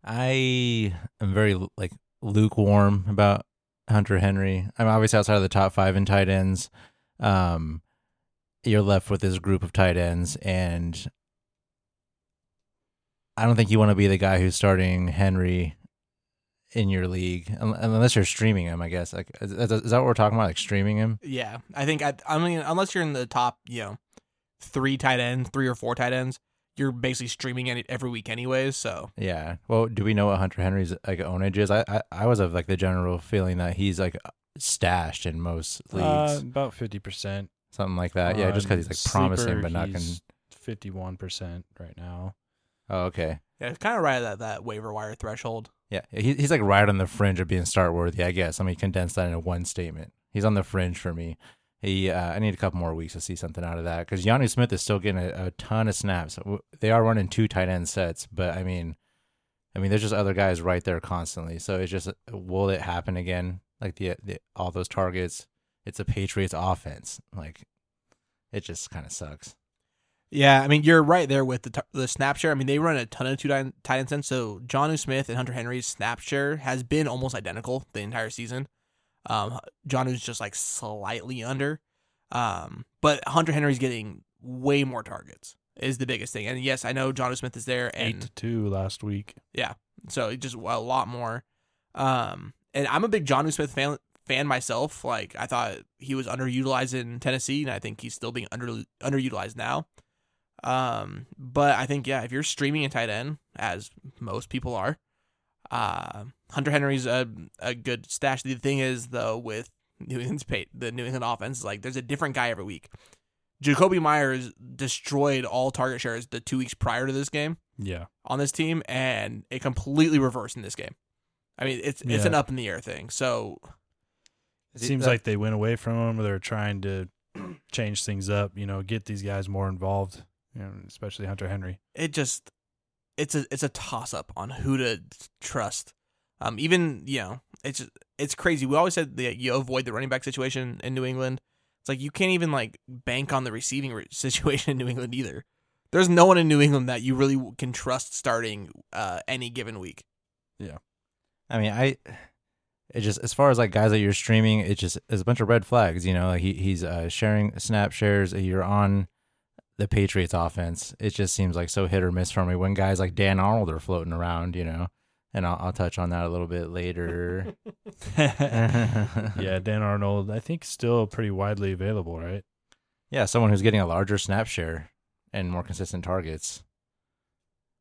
I am very like lukewarm about Hunter Henry. I'm obviously outside of the top five in tight ends. Um, you're left with this group of tight ends, and I don't think you want to be the guy who's starting Henry in your league unless you're streaming him. I guess like is, is that what we're talking about? Like streaming him? Yeah, I think I, I mean unless you're in the top, you know, three tight ends, three or four tight ends, you're basically streaming it every week anyways. So Yeah. Well, do we know what Hunter Henry's like ownage is? I I, I was of like the general feeling that he's like stashed in most leagues, Uh, about fifty percent. something like that. Yeah, just because he's like promising but not going. Fifty-one percent right now. Oh, okay. yeah, it's kind of right at that, that waiver wire threshold. Yeah, he, he's like right on the fringe of being start worthy, I guess. Let me condense that into one statement. He's on the fringe for me. He, uh, I need a couple more weeks to see something out of that because Jonnu Smith is still getting a, a ton of snaps. They are running two tight end sets, but I mean, I mean, there's just other guys right there constantly. So it's just, will it happen again? Like the, the all those targets, it's a Patriots offense. Like, it just kind of sucks. Yeah, I mean you're right there with the t- the snap share. I mean they run a ton of two tight end sets. So Jonnu Smith and Hunter Henry's snap share has been almost identical the entire season. Um, Jonnu's just like slightly under, um, but Hunter Henry's getting way more targets is the biggest thing. And yes, I know Jonnu Smith is there, Eight and to two last week. Yeah, so just a lot more. Um, and I'm a big Jonnu Smith fan fan myself. Like I thought he was underutilized in Tennessee, and I think he's still being under underutilized now. Um, but I think yeah, if you're streaming a tight end, as most people are, uh, Hunter Henry's a a good stash. The thing is though, with New England's pay, the New England offense, is like there's a different guy every week. Jakobi Meyers destroyed all target shares the two weeks prior to this game Yeah. on this team, and it completely reversed in this game. I mean, it's it's Yeah. an up in the air thing. So It seems like they went away from him. Or they're trying to change things up. You know, get these guys more involved. You know, especially Hunter Henry. it just it's a it's a toss up on who to trust. Um, even you know, it's it's crazy. We always said that you avoid the running back situation in New England. It's like you can't even like bank on the receiving re- situation in New England either. There's no one in New England that you really can trust starting uh, any given week. Yeah, I mean, I it just as far as like guys that you're streaming, it just is a bunch of red flags. You know, like he he's uh, sharing snap shares. You're on the Patriots offense. It just seems like so hit or miss for me when guys like Dan Arnold are floating around. You know, and I'll, I'll touch on that a little bit later. yeah, Dan Arnold, I think still pretty widely available, right? yeah, someone who's getting a larger snap share and more consistent targets.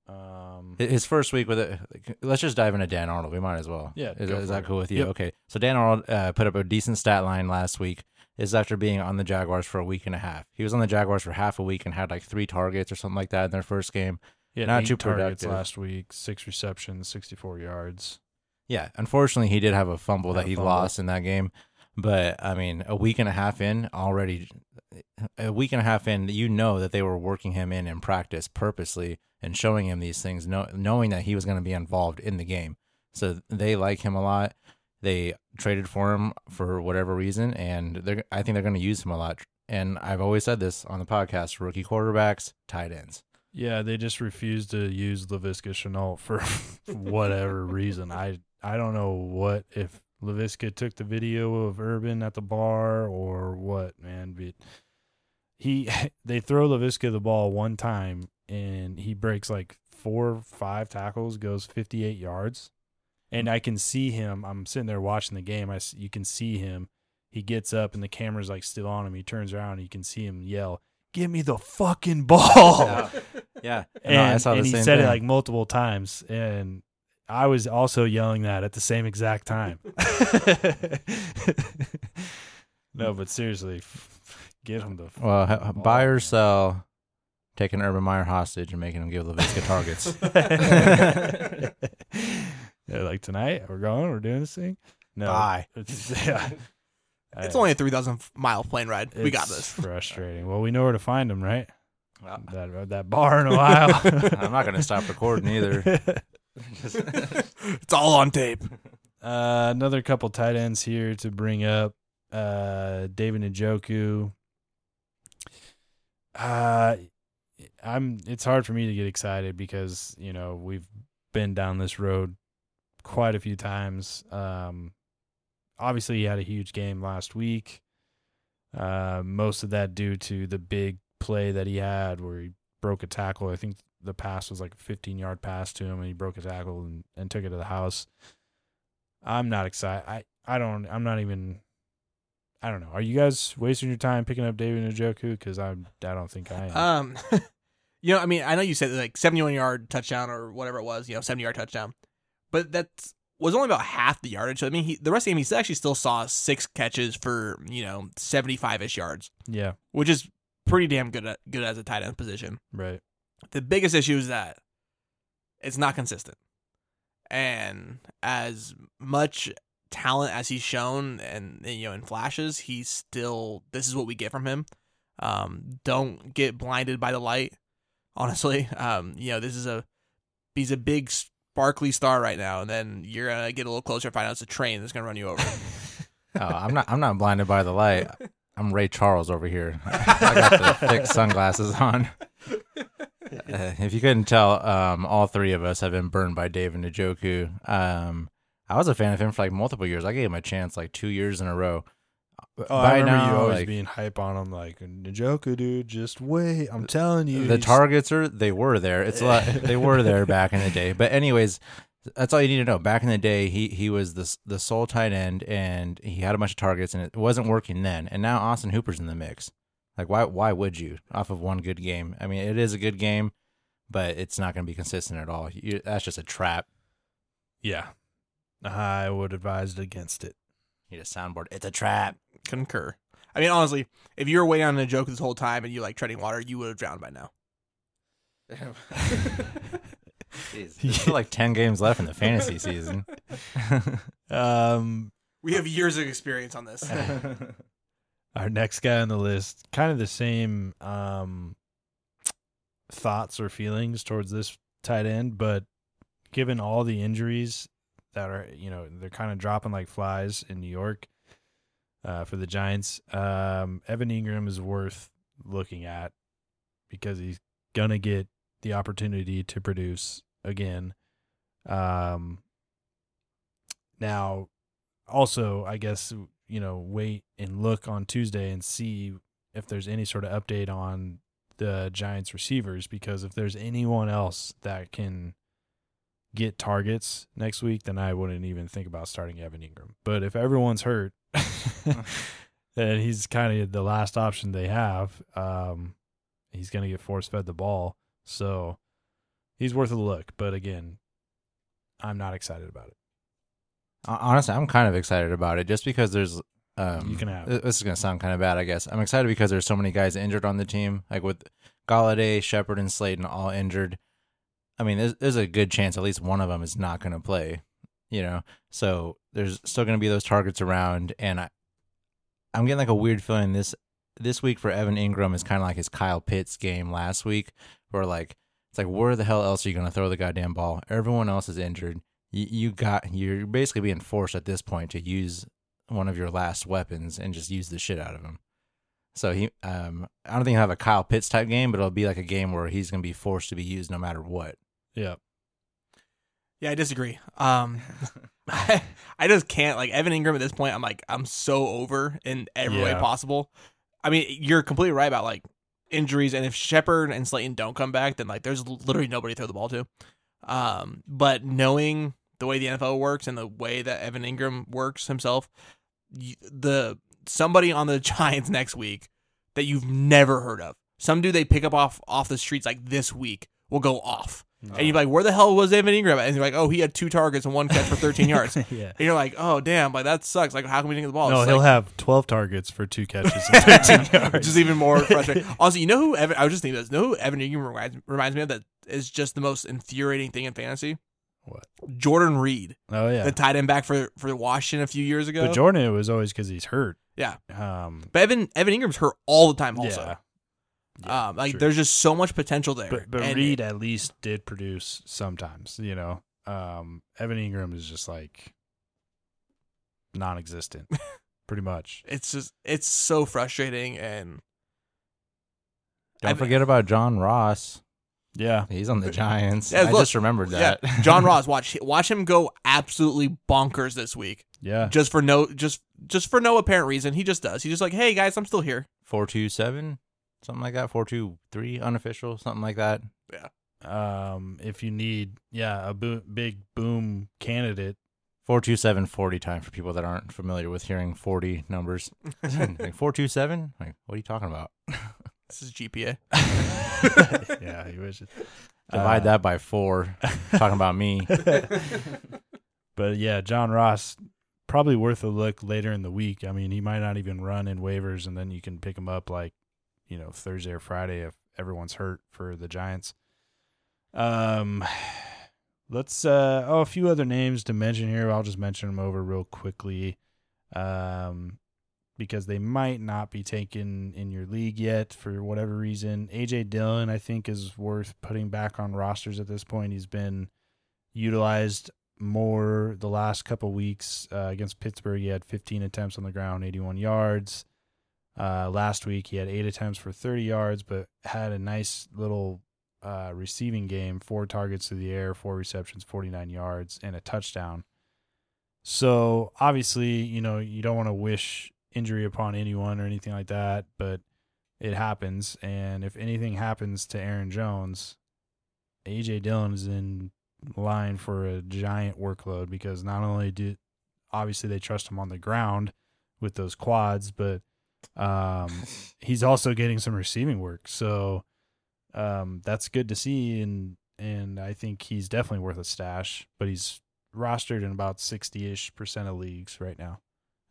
Um, His first week with it, let's just dive into Dan Arnold. We might as well. Yeah, is, is that cool with you? Yep. Okay, so Dan Arnold uh, put up a decent stat line last week. Is after being on the Jaguars for a week and a half. He was on the Jaguars for half a week and had like three targets or something like that in their first game. Yeah, not too targets productive. last week, six receptions, sixty-four yards. Yeah, unfortunately, he did have a fumble Had that a he fumble. lost in that game. But I mean, a week and a half in already, a week and a half in, you know that they were working him in in practice purposely and showing him these things, know, knowing that he was going to be involved in the game. So they like him a lot. They traded for him for whatever reason, and they're, I think they're going to use him a lot. And I've always said this on the podcast: rookie quarterbacks, tight ends. Yeah, they just refused to use Laviska Shenault for whatever reason. I I don't know what if Laviska took the video of Urban at the bar or what, man. But he they throw Laviska the ball one time and he breaks like four five tackles, goes fifty eight yards, and I can see him. I'm sitting there watching the game. I you can see him. He gets up and the camera's like still on him. He turns around and you can see him yell, "Give me the fucking ball!" Yeah, and, no, I saw the and he said thing. it like multiple times and i was also yelling that at the same exact time no but seriously get him the Well, ball, buy or sell, taking Urban Meyer hostage and making him give Laviska targets. They're like tonight we're going we're doing this thing no Bye. it's, yeah. It's I- only a three thousand mile plane ride. We got this. frustrating well we know where to find him right Well, that that bar in a while. I'm not going to stop recording either. it's all on tape. Uh, another couple tight ends here to bring up. Uh, David Njoku. Uh, I'm. It's hard for me to get excited because you know we've been down this road quite a few times. Um, obviously he had a huge game last week. Uh, most of that due to the big play that he had where he broke a tackle. I think the pass was like a 15 yard pass to him, and he broke his tackle and, and took it to the house. I'm not excited. I I don't. I'm not even. I don't know. Are you guys wasting your time picking up David Njoku? Because I'm. I don't think I am. Um, you know, I mean, I know you said like 71 yard touchdown or whatever it was, you know, 70 yard touchdown, but that was only about half the yardage. So, I mean, he, the rest of the game, he actually still saw six catches for you know 75 ish yards, yeah. which is pretty damn good at, good as a tight end position. Right. The biggest issue is that it's not consistent, and as much talent as he's shown and you know in flashes, he's still this is what we get from him. Um, don't get blinded by the light. Honestly, um, you know this is a he's a big sparkly star right now, and then you're gonna get a little closer and find out it's a train that's gonna run you over. Oh, I'm not. I'm not blinded by the light. I'm Ray Charles over here. I got the thick sunglasses on. Uh, if you couldn't tell, um, all three of us have been burned by David Njoku. Um, I was a fan of him for like multiple years. I gave him a chance like two years in a row. Oh, I remember you always being hype on them, like Njoku, dude. Just wait, I'm telling you. the targets are they were there. It's a lot, they were there back in the day. But anyways, that's all you need to know. Back in the day, he he was the the sole tight end, and he had a bunch of targets, and it wasn't working then. And now Austin Hooper's in the mix. Like why why would you off of one good game? I mean, it is a good game, but it's not going to be consistent at all. You, that's just a trap. Yeah, I would advise against it. You need a soundboard. It's a trap. Concur. I mean, honestly, if you were waiting on Njoku this whole time and you like treading water, you would have drowned by now. Jeez, There's still like ten games left in the fantasy season. Um, We have years of experience on this. our next guy on the list, kind of the same um thoughts or feelings towards this tight end, but given all the injuries that are, you know, they're kind of dropping like flies in New York uh, for the Giants. Um, Evan Engram is worth looking at because he's gonna get the opportunity to produce again. Um, now, also, I guess you know, wait and look on Tuesday and see if there's any sort of update on the Giants receivers because if there's anyone else that can get targets next week, then I wouldn't even think about starting Evan Engram. But if everyone's hurt, then he's kind of the last option they have. Um, he's going to get force fed the ball. So he's worth a look. But again, I'm not excited about it. Honestly, I'm kind of excited about it just because there's. Um, You can have th- This is gonna sound kind of bad, I guess. I'm excited because there's so many guys injured on the team, like with Golladay, Shepard, and Slayton all injured. I mean, there's, there's a good chance at least one of them is not going to play. You know, so there's still going to be those targets around, and I, I'm getting like a weird feeling this this week for Evan Engram is kind of like his Kyle Pitts game last week, where like it's like where the hell else are you going to throw the goddamn ball? Everyone else is injured. You, you got you're basically being forced at this point to use one of your last weapons and just use the shit out of him. So he, um, I don't think he'll have a Kyle Pitts type game, but it'll be like a game where he's going to be forced to be used no matter what. Yeah. Yeah, I disagree. Um, I, I just can't like Evan Engram at this point. I'm like I'm so over in every way Yeah. possible. I mean, you're completely right about like injuries, and if Shepard and Slayton don't come back, then like there's literally nobody to throw the ball to. Um, but knowing the way the NFL works and the way that Evan Engram works himself, y- the somebody on the Giants next week that you've never heard of, some dude they pick up off off the streets like this week will go off. And you're like, where the hell was Evan Engram? And you're like, oh, he had two targets and one catch for 13 yards. And you're like, oh, damn, like that sucks. Like, how can we didn't get the ball? No, It's he'll like- have 12 targets for two catches and 13 yards. which is even more frustrating. also, you know who Evan? I was just thinking this. You know who Evan Engram reminds, reminds me of? That is just the most infuriating thing in fantasy. What? Jordan Reed, Oh, yeah. the tight end back for for Washington a few years ago. But Jordan, it was always because he's hurt. Yeah. Um, But Evan Evan Engram's hurt all the time. Also, yeah. Yeah, um, like true. there's just so much potential there. But, but And- Reed at least did produce sometimes, you know. Um, Evan Engram is just like non existent, pretty much. it's just it's so frustrating and Don't I've- forget about John Ross. Yeah. He's on the Giants. Yeah, I look, just remembered that. yeah, John Ross. Watch watch him go absolutely bonkers this week, Yeah. just for no just just for no apparent reason. He just does. He's just like, hey guys, I'm still here. Four two seven, something like that. Four two three unofficial, something like that. Yeah. Um, if you need, yeah, a bo- big boom candidate, Four two seven forty time for people that aren't familiar with hearing forty numbers. like four two seven? Like what are you talking about? This is GPA. yeah, he wishes. Divide Uh, that by four. talking about me. But yeah, John Ross probably worth a look later in the week. I mean, he might not even run in waivers, and then you can pick him up like you know Thursday or Friday if everyone's hurt for the Giants. Um, let's uh oh a few other names to mention here. I'll just mention them over real quickly, um, because they might not be taken in your league yet for whatever reason. AJ Dillon, I think, is worth putting back on rosters at this point. He's been utilized more the last couple weeks uh, against Pittsburgh. He had 15 attempts on the ground, 81 yards. Uh, last week he had eight attempts for 30 yards, but had a nice little uh, receiving game: four targets to the air, four receptions, 49 yards, and a touchdown. So obviously, you know, you don't want to wish injury upon anyone or anything like that, but it happens. And if anything happens to Aaron Jones, AJ Dillon is in line for a giant workload because not only do obviously they trust him on the ground with those quads, but um, he's also getting some receiving work. So um, that's good to see, and and I think he's definitely worth a stash. But he's rostered in about sixty ish percent of leagues right now.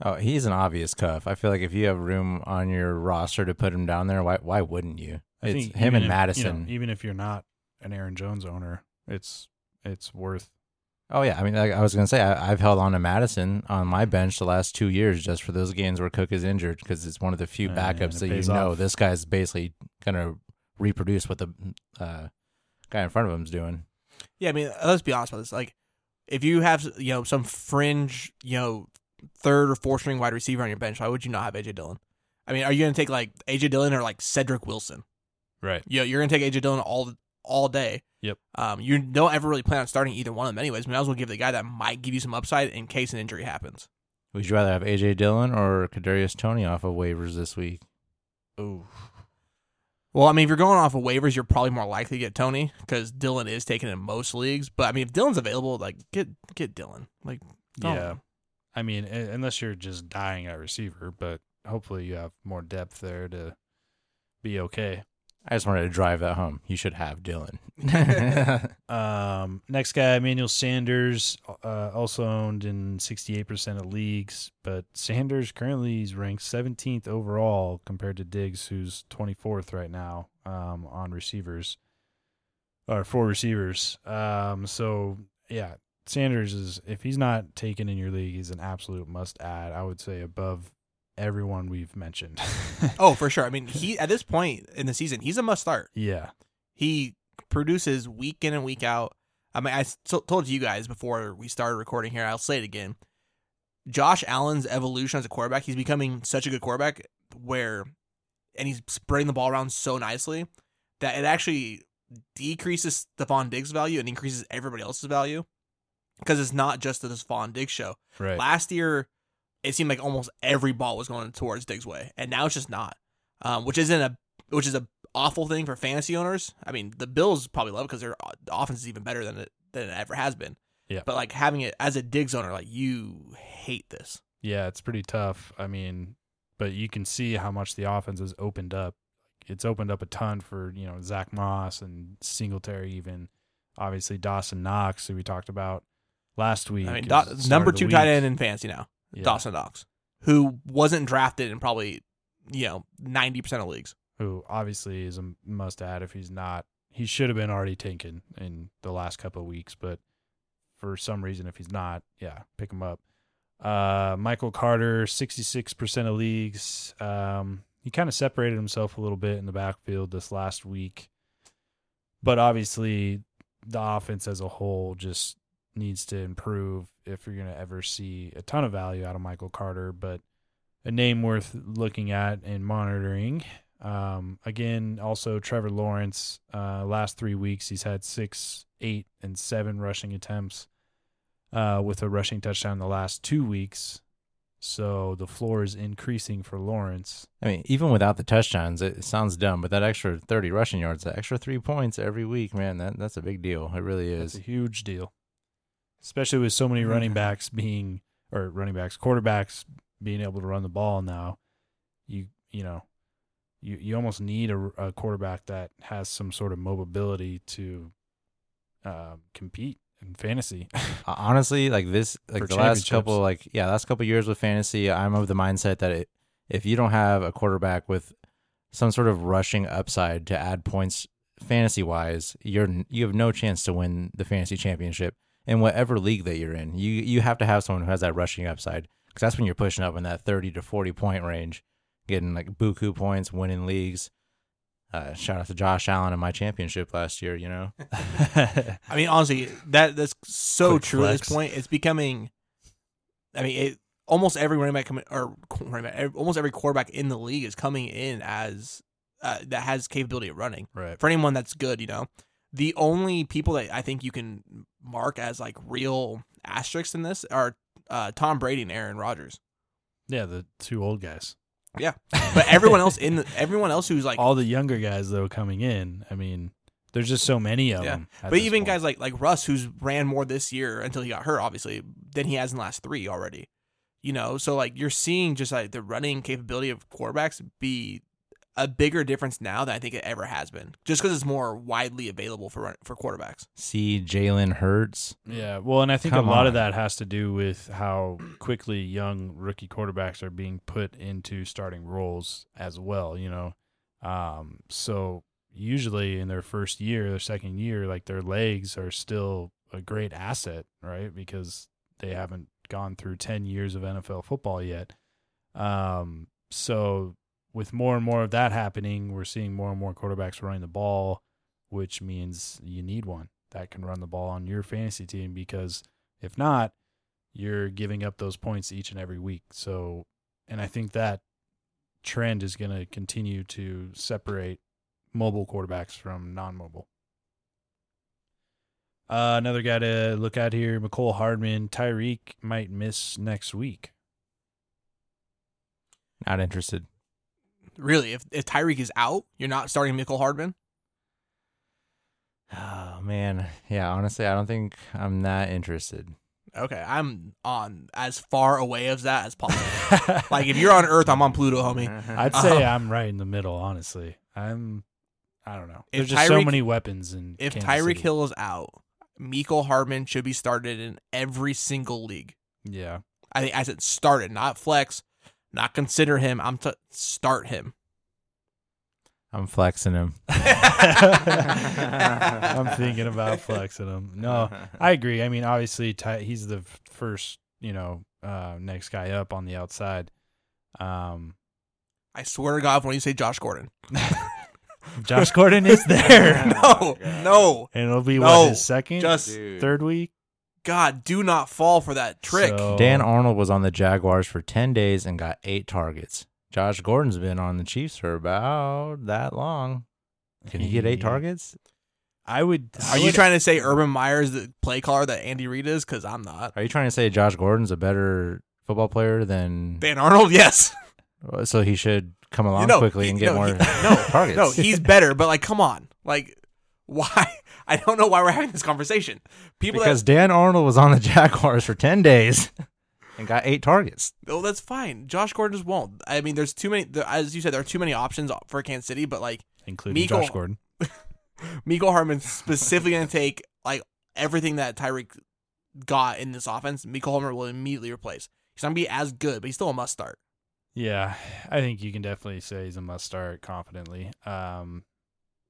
Oh, he's an obvious cuff. I feel like if you have room on your roster to put him down there, why why wouldn't you? I It's him and if- you know, Mattison. even if you're not an Aaron Jones owner, it's it's worth. Oh yeah, I mean, like I was gonna say, I, I've held on to Mattison on my bench the last two years just for those games where Cook is injured because it's one of the few And backups it that you pays know off. this guy's basically gonna reproduce what the uh, guy in front of him's doing. Yeah, I mean, let's be honest about this. Like, if you have you know some fringe, you know, third or fourth string wide receiver on your bench, why would you not have AJ Dillon? I mean, are you going to take like AJ Dillon or like Cedric Wilson? Right. You know, you're going to take AJ Dillon all all day. Yep. Um, you don't ever really plan on starting either one of them, anyways. Might as well give the guy that might give you some upside in case an injury happens. Would you rather have AJ Dillon or Kadarius Toney off of waivers this week? Oh, Well, I mean, if you're going off of waivers, you're probably more likely to get Toney because Dillon is taken in most leagues. But I mean, if Dillon's available, like get get Dillon. Like, don't- yeah. I mean, unless you're just dying at receiver, but hopefully you have more depth there to be okay. I just wanted to drive that home. You should have Dillon. Um, next guy, Emmanuel Sanders, uh, also owned in 68% of leagues, but Sanders currently is ranked 17th overall compared to Diggs, who's 24th right now um, on receivers or for receivers. Um, so yeah, Sanders is if he's not taken in your league, he's an absolute must add. I would say above everyone we've mentioned. Oh, for sure. I mean, he at this point in the season, he's a must start. yeah, He produces week in and week out. I mean, I s- told you guys before we started recording here. I'll say it again. Josh Allen's evolution as a quarterback, he's becoming such a good quarterback where, and he's spreading the ball around so nicely that it actually decreases Stefon Diggs' value and increases everybody else's value because it's not just the Stefon Diggs show. right. Last year, it seemed like almost every ball was going towards Diggs' way, and now it's just not, um, which isn't a which is a awful thing for fantasy owners. I mean, the Bills probably love it because their uh, offense is even better than it than it ever has been. Yeah. But like having it as a Diggs owner, like you hate this. Yeah, it's pretty tough. I mean, but you can see how much the offense has opened up. It's opened up a ton for you know Zack Moss and Singletary, even obviously Dawson Knox, who we talked about last week. I mean, Da- number two tight end in fantasy now, Yeah, Dawson Knox, who wasn't drafted in probably you know ninety percent of leagues. who obviously is a must add if he's not. He should have been already taken in the last couple of weeks, but for some reason, if he's not, yeah, pick him up. Uh, Michael Carter, 66% of leagues. Um, he kind of separated himself a little bit in the backfield this last week. But obviously, the offense as a whole just needs to improve if you're going to ever see a ton of value out of Michael Carter. But a name worth looking at and monitoring. Um, again, also Trevor Lawrence. Uh, last three weeks, he's had six, eight, and seven rushing attempts uh, with a rushing touchdown in the last two weeks. So the floor is increasing for Lawrence. I mean, even without the touchdowns, it sounds dumb, but that extra 30 rushing yards, that extra three points every week, man, that that's a big deal. It really is. It's a huge deal, especially with so many running backs being or running backs, quarterbacks being able to run the ball now. You you know, you you almost need a, a quarterback that has some sort of mobility to uh, compete in fantasy. Honestly, like this, like For the last couple, like yeah, last couple years with fantasy, I'm of the mindset that it, if you don't have a quarterback with some sort of rushing upside to add points fantasy wise, you're you have no chance to win the fantasy championship in whatever league that you're in. You you have to have someone who has that rushing upside because that's when you're pushing up in that 30 to 40 point range, getting like buku points, winning leagues. Uh, shout out to Josh Allen in my championship last year. You know, I mean, honestly, that that's so Quick true at this point. It's becoming. I mean, it almost every running back coming or running back, almost every quarterback in the league is coming in as uh, that has capability of running. right. For anyone that's good, you know, the only people that I think you can mark as like real asterisks in this are uh, Tom Brady and Aaron Rodgers. Yeah, the two old guys. Yeah, but everyone else in the, everyone else who's like All the younger guys though coming in. I mean, there's just so many of Yeah. them. But even guys like like Russ, who's ran more this year until he got hurt, obviously, than he has in the last three already. You know, so like you're seeing just like the running capability of quarterbacks be a bigger difference now than I think it ever has been, just because it's more widely available for for quarterbacks. see Jalen Hurts. Yeah, well, and I think Come a lot on. of that has to do with how quickly young rookie quarterbacks are being put into starting roles as well. You know, um, so usually in their first year, their second year, like their legs are still a great asset, right? Because they haven't gone through ten years of NFL football yet. Um, so with more and more of that happening, we're seeing more and more quarterbacks running the ball, which means you need one that can run the ball on your fantasy team because if not, you're giving up those points each and every week. So, and I think that trend is going to continue to separate mobile quarterbacks from non-mobile. Uh, another guy to look at here, Mecole Hardman. Tyreek might miss next week. Not interested. Really, if if Tyreek is out, you're not starting Michael Hardman. Oh man, yeah. Honestly, I don't think I'm that interested. Okay, I'm on as far away as that as possible. like if you're on Earth, I'm on Pluto, homie. I'd say um, I'm right in the middle, honestly. I'm, I don't know. There's just so many weapons and. If Kansas Tyreek City. Hill is out, Mecole Hardman should be started in every single league. yeah, I think I said started, not flex, not consider him. I'm to start him. I'm flexing him. I'm thinking about flexing him. No, I agree. I mean, obviously, Ty, he's the first, you know, uh, next guy up on the outside. Um, I swear to God, when you say Josh Gordon, Josh Gordon is there, no, no, and it'll be No, what his second, just third week. God, do not fall for that trick. So- Dan Arnold was on the Jaguars for 10 days and got eight targets. Josh Gordon's been on the Chiefs for about that long. Can he get eight targets? I would. I Are you trying to say Urban Meyer's the play caller that Andy Reid is? Because I'm not. Are you trying to say Josh Gordon's a better football player than Dan Arnold, yes. so he should come along No, quickly he- and get no, more he- no, targets? No, he's better, but like, come on, like, why? I don't know why we're having this conversation. People because that, Dan Arnold was on the Jaguars for 10 days and got eight targets. oh, that's fine. Josh Gordon just won't. I mean, there's too many. There, as you said, there are too many options for Kansas City, but like, including Miko- Josh Gordon. Mecole Hardman's specifically going to take like everything that Tyreek got in this offense. Mecole Hardman will immediately replace. He's not going to be as good, but he's still a must start. Yeah, I think you can definitely say he's a must start confidently. Um,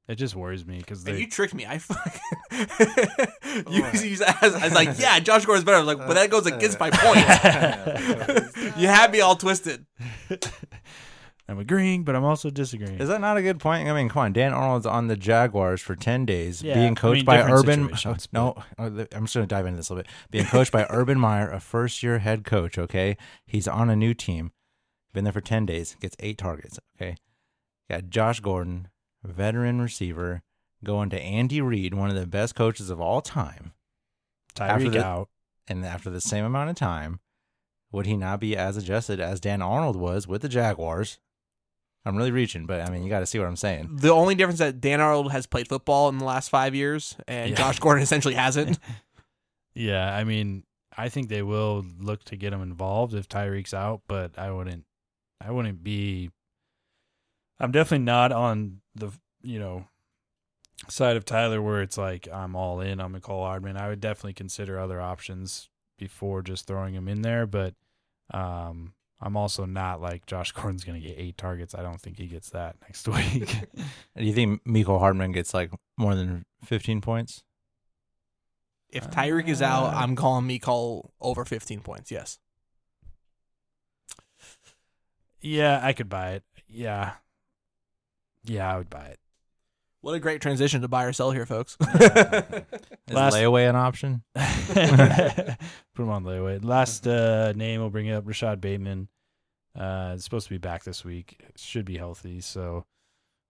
it just worries me because they you tricked me. I fuck. you used as, as like, yeah, Josh Gordon's better. I was like, but that goes against my point. you had me all twisted. I'm agreeing, but I'm also disagreeing. Is that not a good point? I mean, come on. Dan Arnold's on the Jaguars for 10 days, Yeah, being I coached mean, by Urban. situations, no, oh, I'm just going to dive into this a little bit. Being coached by Urban Meyer, a first year head coach, okay? He's on a new team, been there for 10 days, gets eight targets, okay? Got Josh Gordon, veteran receiver, going to Andy Reid, one of the best coaches of all time. Tyreek out. And after the same amount of time, would he not be as adjusted as Dan Arnold was with the Jaguars? I'm really reaching, but I mean, you got to see what I'm saying. The only difference that Dan Arnold has played football in the last five years, and Yeah. Josh Gordon essentially hasn't. Yeah, I mean, I think they will look to get him involved if Tyreek's out, but I wouldn't. I wouldn't be. I'm definitely not on the you know side of Tyler where it's like I'm all in on Mecole Hardman. I would definitely consider other options before just throwing him in there, but um, I'm also not like Josh Gordon's going to get eight targets. I don't think he gets that next week. Do you think Mecole Hardman gets like more than 15 points? If Tyreek is out, Uh. I'm calling Mecole over 15 points. Yes. yeah, I could buy it. Yeah, yeah, I would buy it. What a great transition to buy or sell here, folks. Is Last- layaway an option? Put him on layaway. Last uh, name we'll bring up Rashod Bateman. Uh, it's supposed to be back this week. Should be healthy, so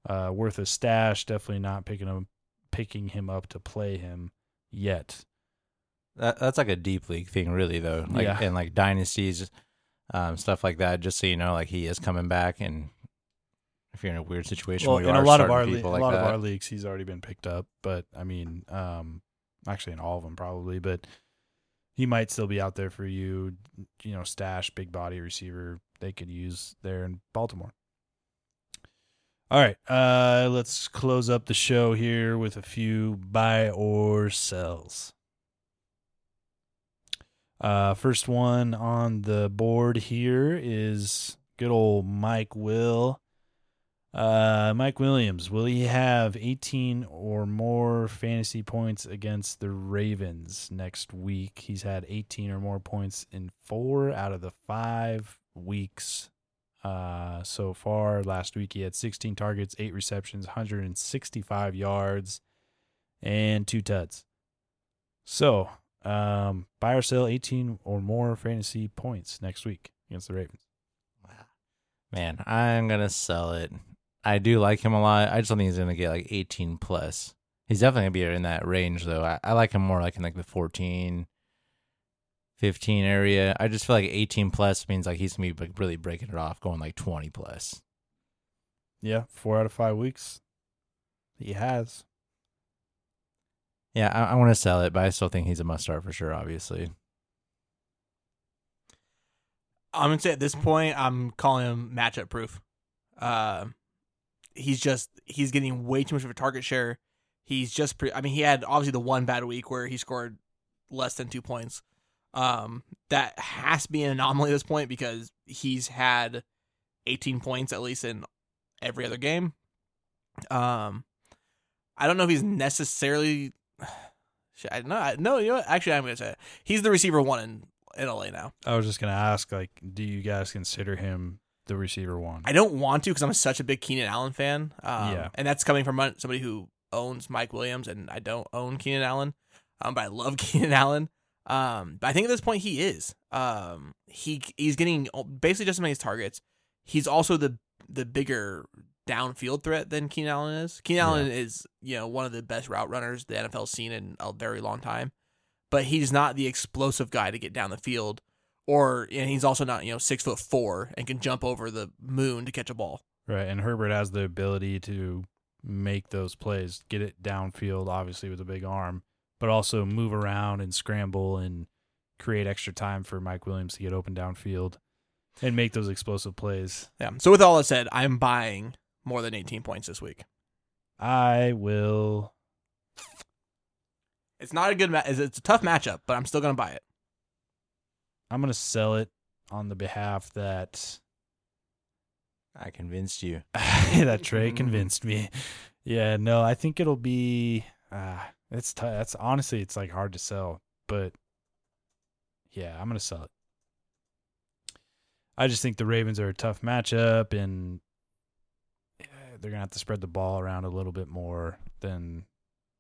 uh, worth a stash. Definitely not picking him, picking him up to play him yet. That, that's like a deep league thing, really, though. Like Yeah. and like dynasties, um, stuff like that. Just so you know, like he is coming back, and if you're in a weird situation, Well, where you in a lot of our le- a like lot that, of our leagues, he's already been picked up. But I mean, um, actually in all of them probably, but he might still be out there for you. You know, stash big body receiver they could use there in Baltimore. All right, uh, let's close up the show here with a few buy or sells. Uh, first one on the board here is good old Mike Will. Uh, Mike Williams, will he have 18 or more fantasy points against the Ravens next week? He's had 18 or more points in four out of the five weeks uh, so far. Last week he had 16 targets, eight receptions, 165 yards, and two tuds. So, um, buy or sell 18 or more fantasy points next week against the Ravens. man, I'm gonna sell it. I do like him a lot. I just don't think he's gonna get like 18 plus. He's definitely gonna be in that range though. I, I like him more like in like the 14, 15 area. I just feel like 18 plus means like he's gonna be like really breaking it off, going like 20 plus. Yeah, four out of five weeks. He has. Yeah, I, I want to sell it, but I still think he's a must start for sure. Obviously, I'm gonna say at this point, I'm calling him matchup proof. Uh, he's just he's getting way too much of a target share. He's just pre- I mean, he had obviously the one bad week where he scored less than two points. Um, that has to be an anomaly at this point because he's had 18 points at least in every other game. Um, I don't know if he's necessarily. Shit, I, no, I, no, you know what? Actually, I'm gonna say it. he's the receiver one in in LA now. I was just gonna ask, like, do you guys consider him the receiver one? I don't want to because I'm such a big Keenan Allen fan. Um, Yeah. and that's coming from somebody who owns Mike Williams, and I don't own Keenan Allen. Um, but I love Keenan Allen. Um, but I think at this point he is. Um, he he's getting basically just as many targets. He's also the the bigger downfield threat than Keenan Allen is. Keenan Allen is you know one of the best route runners the NFL's seen in a very long time, but he's not the explosive guy to get down the field. Or and he's also not you know six foot four and can jump over the moon to catch a ball. Right, and Herbert has the ability to make those plays, get it downfield, obviously with a big arm, but also move around and scramble and create extra time for Mike Williams to get open downfield and make those explosive plays. Yeah. So with all that said, I'm buying more than 18 points this week. I will. It's not a good ma- it's it's a tough matchup, but I'm still going to buy it. I'm gonna sell it on the behalf that I convinced you. that Trey convinced me. Yeah, no, I think it'll be. Uh, it's t- that's honestly, it's like hard to sell, but yeah, I'm gonna sell it. I just think the Ravens are a tough matchup, and they're gonna have to spread the ball around a little bit more than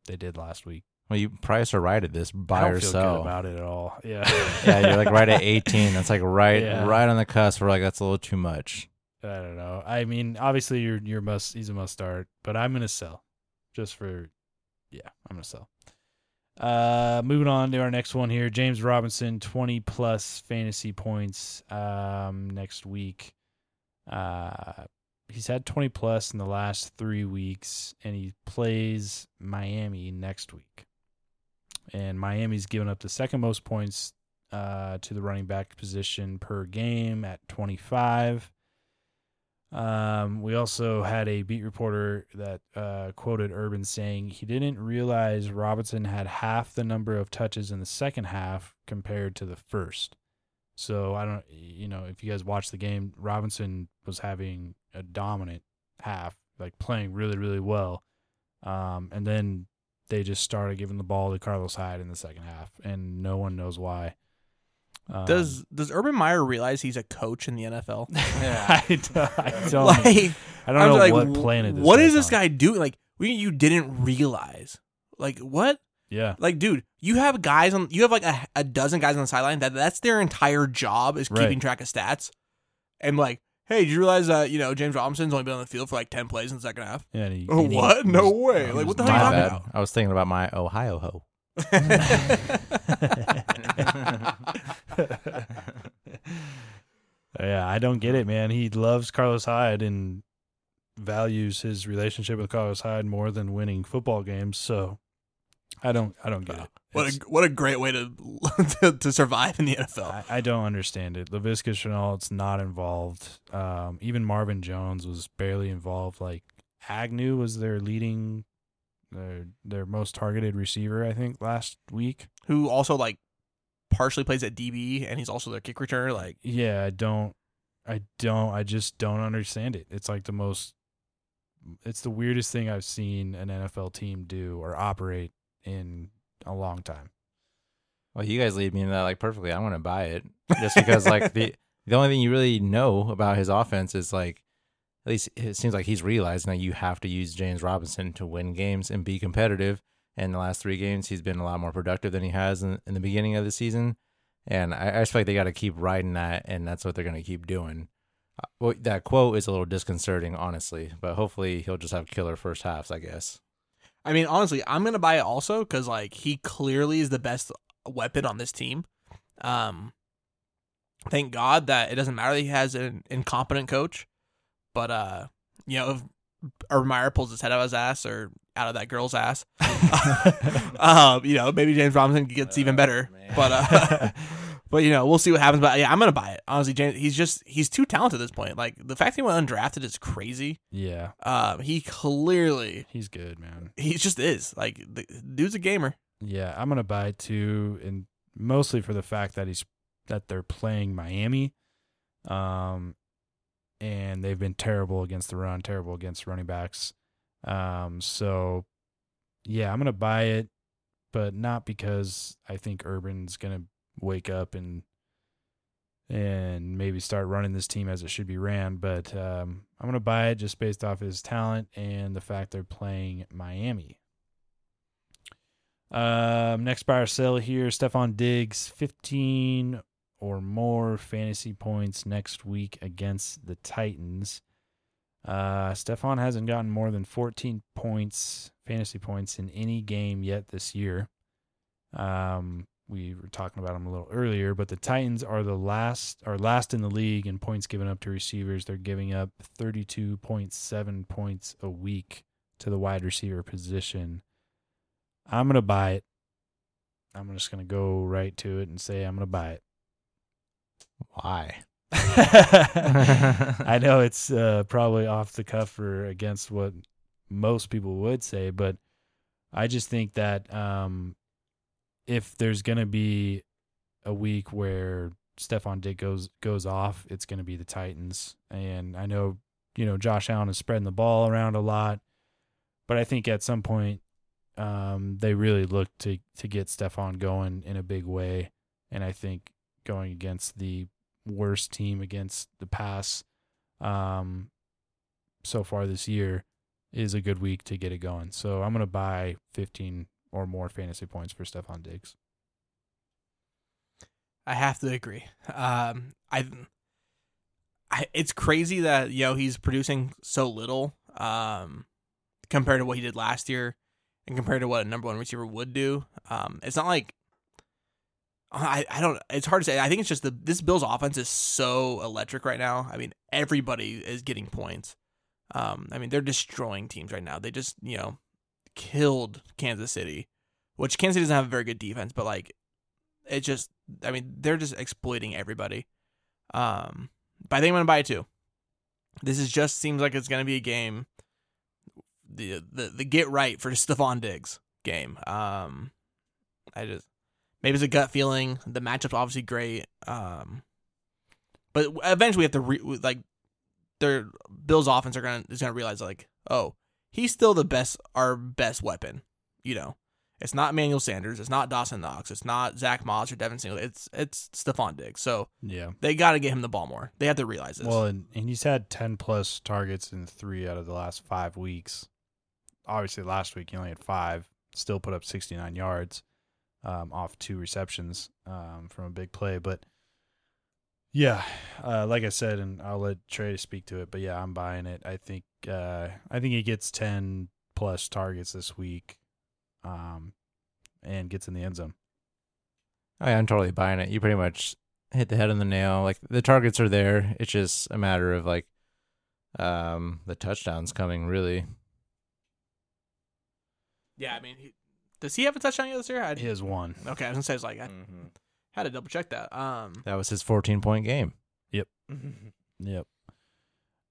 they did last week. Well, you price are right at this I buy don't or feel sell. good about it at all. Yeah, yeah, you're like right at 18. That's like right, Yeah. right on the cusp. We're like that's a little too much. I don't know. I mean, obviously you're you're must he's a must start, but I'm gonna sell, just for yeah, I'm gonna sell. Uh, moving on to our next one here, James Robinson, twenty plus fantasy points um, next week. Uh, he's had twenty plus in the last three weeks, and he plays Miami next week. And Miami's given up the second most points uh, to the running back position per game at twenty five. Um, we also had a beat reporter that uh, quoted Urban saying he didn't realize Robinson had half the number of touches in the second half compared to the first. So I don't, you know, if you guys watch the game, Robinson was having a dominant half, like playing really, really well. Um, and then they just started giving the ball to Carlos Hyde in the second half, and no one knows why. Um, Does Does Urban Meyer realize he's a coach in the NFL? I don't, I don't, like, I don't know like, what planet this What guy's is this on. guy doing? Like, we you didn't realize? Like what? Yeah. Like, dude, you have guys on. You have like a, a dozen guys on the sideline that that's their entire job is Right. keeping track of stats. And like, hey, did you realize that you know James Robinson's only been on the field for like ten plays in the second half? Yeah, and he- Oh, he what? No way. Like, what the hell are you talking bad. I was thinking about my Ohio ho. yeah, I don't get it, man. He loves Carlos Hyde and values his relationship with Carlos Hyde more than winning football games. So I don't, I don't get it. What a what a great way to to, to survive in the NFL. I, I don't understand it. Laviska Shenault's not involved. Um, even Marvin Jones was barely involved. Like Agnew was their leading, their their most targeted receiver, I think, last week. Who also like partially plays at DB and he's also their kick returner. Like, yeah, I don't, I don't, I just don't understand it. It's like the most, it's the weirdest thing I've seen an NFL team do or operate in a long time. Well, you guys lead me into that like perfectly. I want to buy it just because like the the only thing you really know about his offense is like at least it seems like he's realizing that you have to use James Robinson to win games and be competitive. And the last three games, he's been a lot more productive than he has in, in the beginning of the season. And I, I just feel like they got to keep riding that, and that's what they're going to keep doing. Uh, well, that quote is a little disconcerting, honestly, but hopefully he'll just have killer first halves, I guess. I mean, honestly, I'm gonna buy it also because like he clearly is the best weapon on this team. Um, thank God that it doesn't matter that he has an incompetent coach, but uh, you know, if Meyer pulls his head out of his ass or out of that girl's ass, um, you know, maybe James Robinson gets even better. man. but uh, but you know, we'll see what happens. But yeah, I'm gonna buy it. Honestly, James, he's just he's too talented at this point. Like the fact he went undrafted is crazy. yeah, Um, he clearly he's good, man. he just is like the dude's a gamer. Yeah, I'm gonna buy it too, and mostly for the fact that he's that they're playing Miami, um, and they've been terrible against the run, terrible against running backs. Um, so yeah, I'm gonna buy it, but not because I think Urban's gonna wake up and and maybe start running this team as it should be ran. But um, I'm gonna buy it just based off his talent and the fact they're playing Miami. Um, next buyer sell here, Stefon Diggs, 15 or more fantasy points next week against the Titans. Uh, Stefon hasn't gotten more than 14 points, fantasy points in any game yet this year. Um, we were talking about them a little earlier, but the Titans are the last, are last in the league in points given up to receivers. They're giving up 32.7 points a week to the wide receiver position. I'm gonna buy it. I'm just gonna go right to it and say I'm gonna buy it. Why? I know it's uh, probably off the cuff or against what most people would say, but I just think that um, if there's gonna be a week where Stefon Diggs goes goes off, it's gonna be the Titans. And I know you know Josh Allen is spreading the ball around a lot, but I think at some point um, they really look to to get Stefon going in a big way, and I think going against the worst team against the pass um, so far this year is a good week to get it going. So I'm gonna buy 15 or more fantasy points for Stefon Diggs. I have to agree. Um, I, I, it's crazy that you know he's producing so little um, compared to what he did last year, and compared to what a number one receiver would do, um, it's not like I, I don't. It's hard to say. I think it's just the this Bills offense is so electric right now. I mean, everybody is getting points. Um, I mean, they're destroying teams right now. They just you know killed Kansas City, which Kansas City doesn't have a very good defense, but like it just. I mean, they're just exploiting everybody. Um, but I think I'm gonna buy it too. This is just seems like it's gonna be a game. The the the get right for Stefon Diggs game. Um, I just maybe it's a gut feeling. The matchup's obviously great. Um, but eventually we have to re- like their Bills offense are gonna is gonna realize like oh he's still the best our best weapon. You know, it's not Emmanuel Sanders, it's not Dawson Knox, it's not Zack Moss or Devin Single. It's it's Stefon Diggs. So Yeah. they got to get him the ball more. They have to realize this. Well, and, and he's had 10 plus targets in three out of the last five weeks. Obviously, last week he only had five, still put up 69 yards um, off two receptions um, from a big play. But yeah, uh, like I said, and I'll let Trey speak to it. But yeah, I'm buying it. I think uh, I think he gets 10 plus targets this week um, and gets in the end zone. Oh, yeah, I'm totally buying it. You pretty much hit the head on the nail. Like the targets are there. It's just a matter of like um the touchdowns coming really. yeah, I mean, he, does he have a touchdown yet this year? I, He has one. okay, I was gonna say it's like I Mm-hmm. Had to double check that. Um, That was his 14 point game. Yep, yep.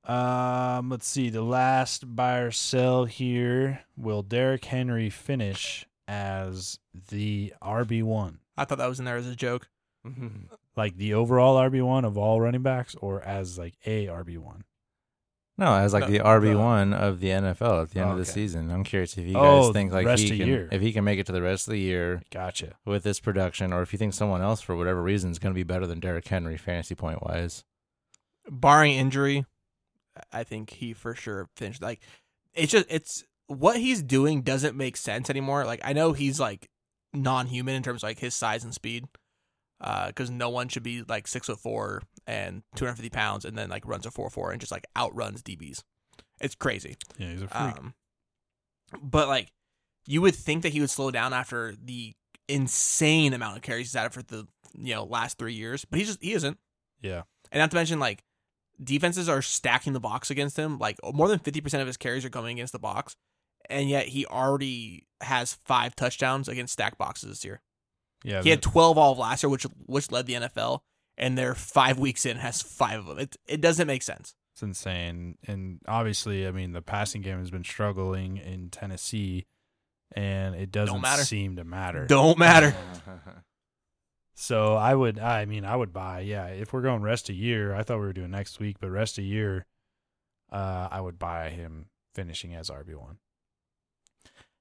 Um, let's see. The last buy or sell here. Will Derrick Henry finish as the RB one? I thought that was in there as a joke. Like the overall RB one of all running backs, or as like a RB one? No, as like No, the RB one of the NFL at the end of the Okay. season. I'm curious if you Oh, guys think like rest he of can, year. if he can make it to the rest of the year Gotcha. with this production, or if you think someone else for whatever reason is going to be better than Derrick Henry fantasy point wise. barring injury, I think he for sure finished. Like, it's just it's what he's doing doesn't make sense anymore. Like, I know he's like non-human in terms of like his size and speed, because no one should be like six foot four and two hundred fifty pounds and then like runs a four four and just like outruns DBs. It's crazy. Yeah, he's a freak. Um, but like, you would think that he would slow down after the insane amount of carries he's had for the you know last three years, but he just he isn't. yeah. And not to mention, like, defenses are stacking the box against him. Like, more than 50% of his carries are going against the box. And yet he already has five touchdowns against stacked boxes this year. Yeah. He had 12 all of last year, which which led the NFL. And they're five weeks in, has five of them. It, it doesn't make sense. It's insane. And obviously, I mean, the passing game has been struggling in Tennessee, and it doesn't matter. seem to matter. Don't matter. So I would, I mean, I would buy. Yeah, if we're going rest a year, I thought we were doing next week, but rest a year, uh, I would buy him finishing as RB one.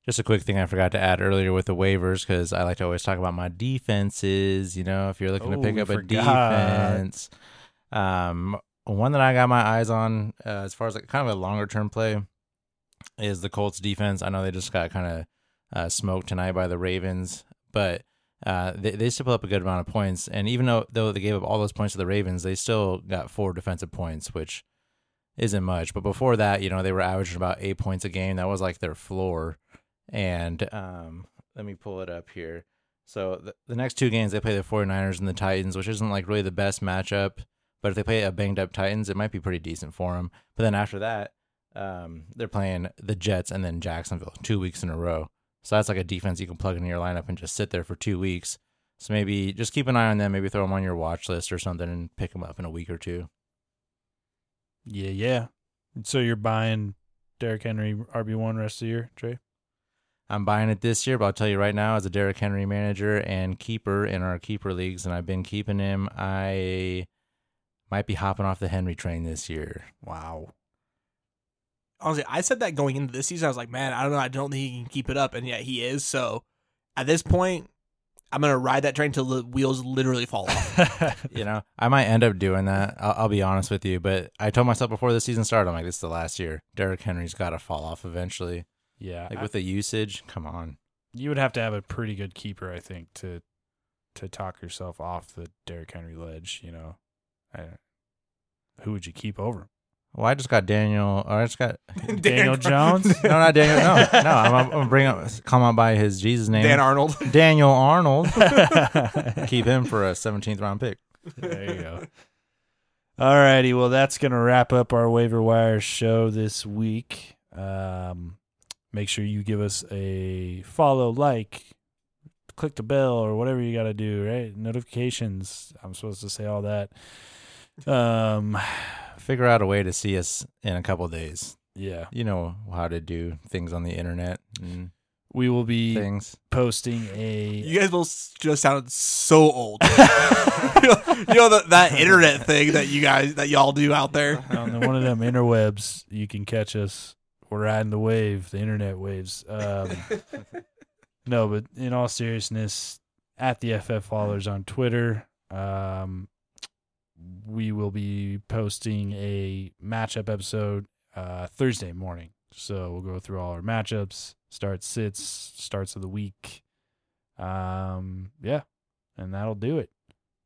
Just a quick thing I forgot to add earlier with the waivers because I like to always talk about my defenses. You know, if you're looking Oh, to pick up a defense, um, one that I got my eyes on uh, as far as like kind of a longer term play is the Colts defense. I know they just got kind of uh, smoked tonight by the Ravens, but uh, they they still put up a good amount of points. And even though though they gave up all those points to the Ravens, they still got four defensive points, which isn't much. But before that, you know, they were averaging about eight points a game. That was like their floor. And um, let me pull it up here. So the, the next two games, they play the 49ers and the Titans, which isn't like really the best matchup. But if they play a banged up Titans, it might be pretty decent for them. But then after that, um, they're playing the Jets and then Jacksonville two weeks in a row. So that's like a defense you can plug in your lineup and just sit there for two weeks. So maybe just keep an eye on them. Maybe throw them on your watch list or something and pick them up in a week or two. Yeah, yeah. So you're buying Derrick Henry RB one rest of the year, Trey? I'm buying it this year, but I'll tell you right now, as a Derrick Henry manager and keeper in our keeper leagues, and I've been keeping him, I might be hopping off the Henry train this year. Wow. Honestly, I said that going into this season. I was like, man, I don't know. I don't think he can keep it up. And yet he is. So at this point, I'm going to ride that train till the wheels literally fall off. You know, I might end up doing that. I'll, I'll be honest with you, but I told myself before the season started, I'm like, this is the last year. Derrick Henry's got to fall off eventually. Yeah. Like I- with the usage, come on. you would have to have a pretty good keeper, I think, to to talk yourself off the Derrick Henry ledge. You know, I, who would you keep over? him? Well, I just got Daniel. Or I just got Daniel Jones. no, not Daniel. No, no. I'm, I'm gonna bring up, come him out by his Jesus name. Dan Arnold. Daniel Arnold. Keep him for a 17th round pick. there you go. All righty. Well, that's going to wrap up our waiver wire show this week. Um, make sure you give us a follow, like, click the bell, or whatever you got to do, right? Notifications. I'm supposed to say all that. Um, Figure out a way to see us in a couple days. yeah. You know how to do things on the internet and We will be things. posting a. You guys both just sounded so old. you know, you know that that internet thing that you guys that y'all do out there. on the, one of them interwebs, you can catch us. We're riding the wave, the internet waves. Um, no, but in all seriousness, at the FF Fathers on Twitter, um, we will be posting a matchup episode uh, Thursday morning. So we'll go through all our matchups, start sits, starts of the week. Um, yeah, and that'll do it.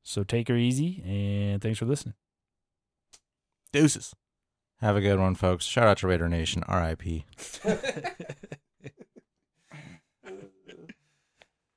So take her easy, and thanks for listening. Deuces. Have a good one, folks. Shout out to Raider Nation. RIP.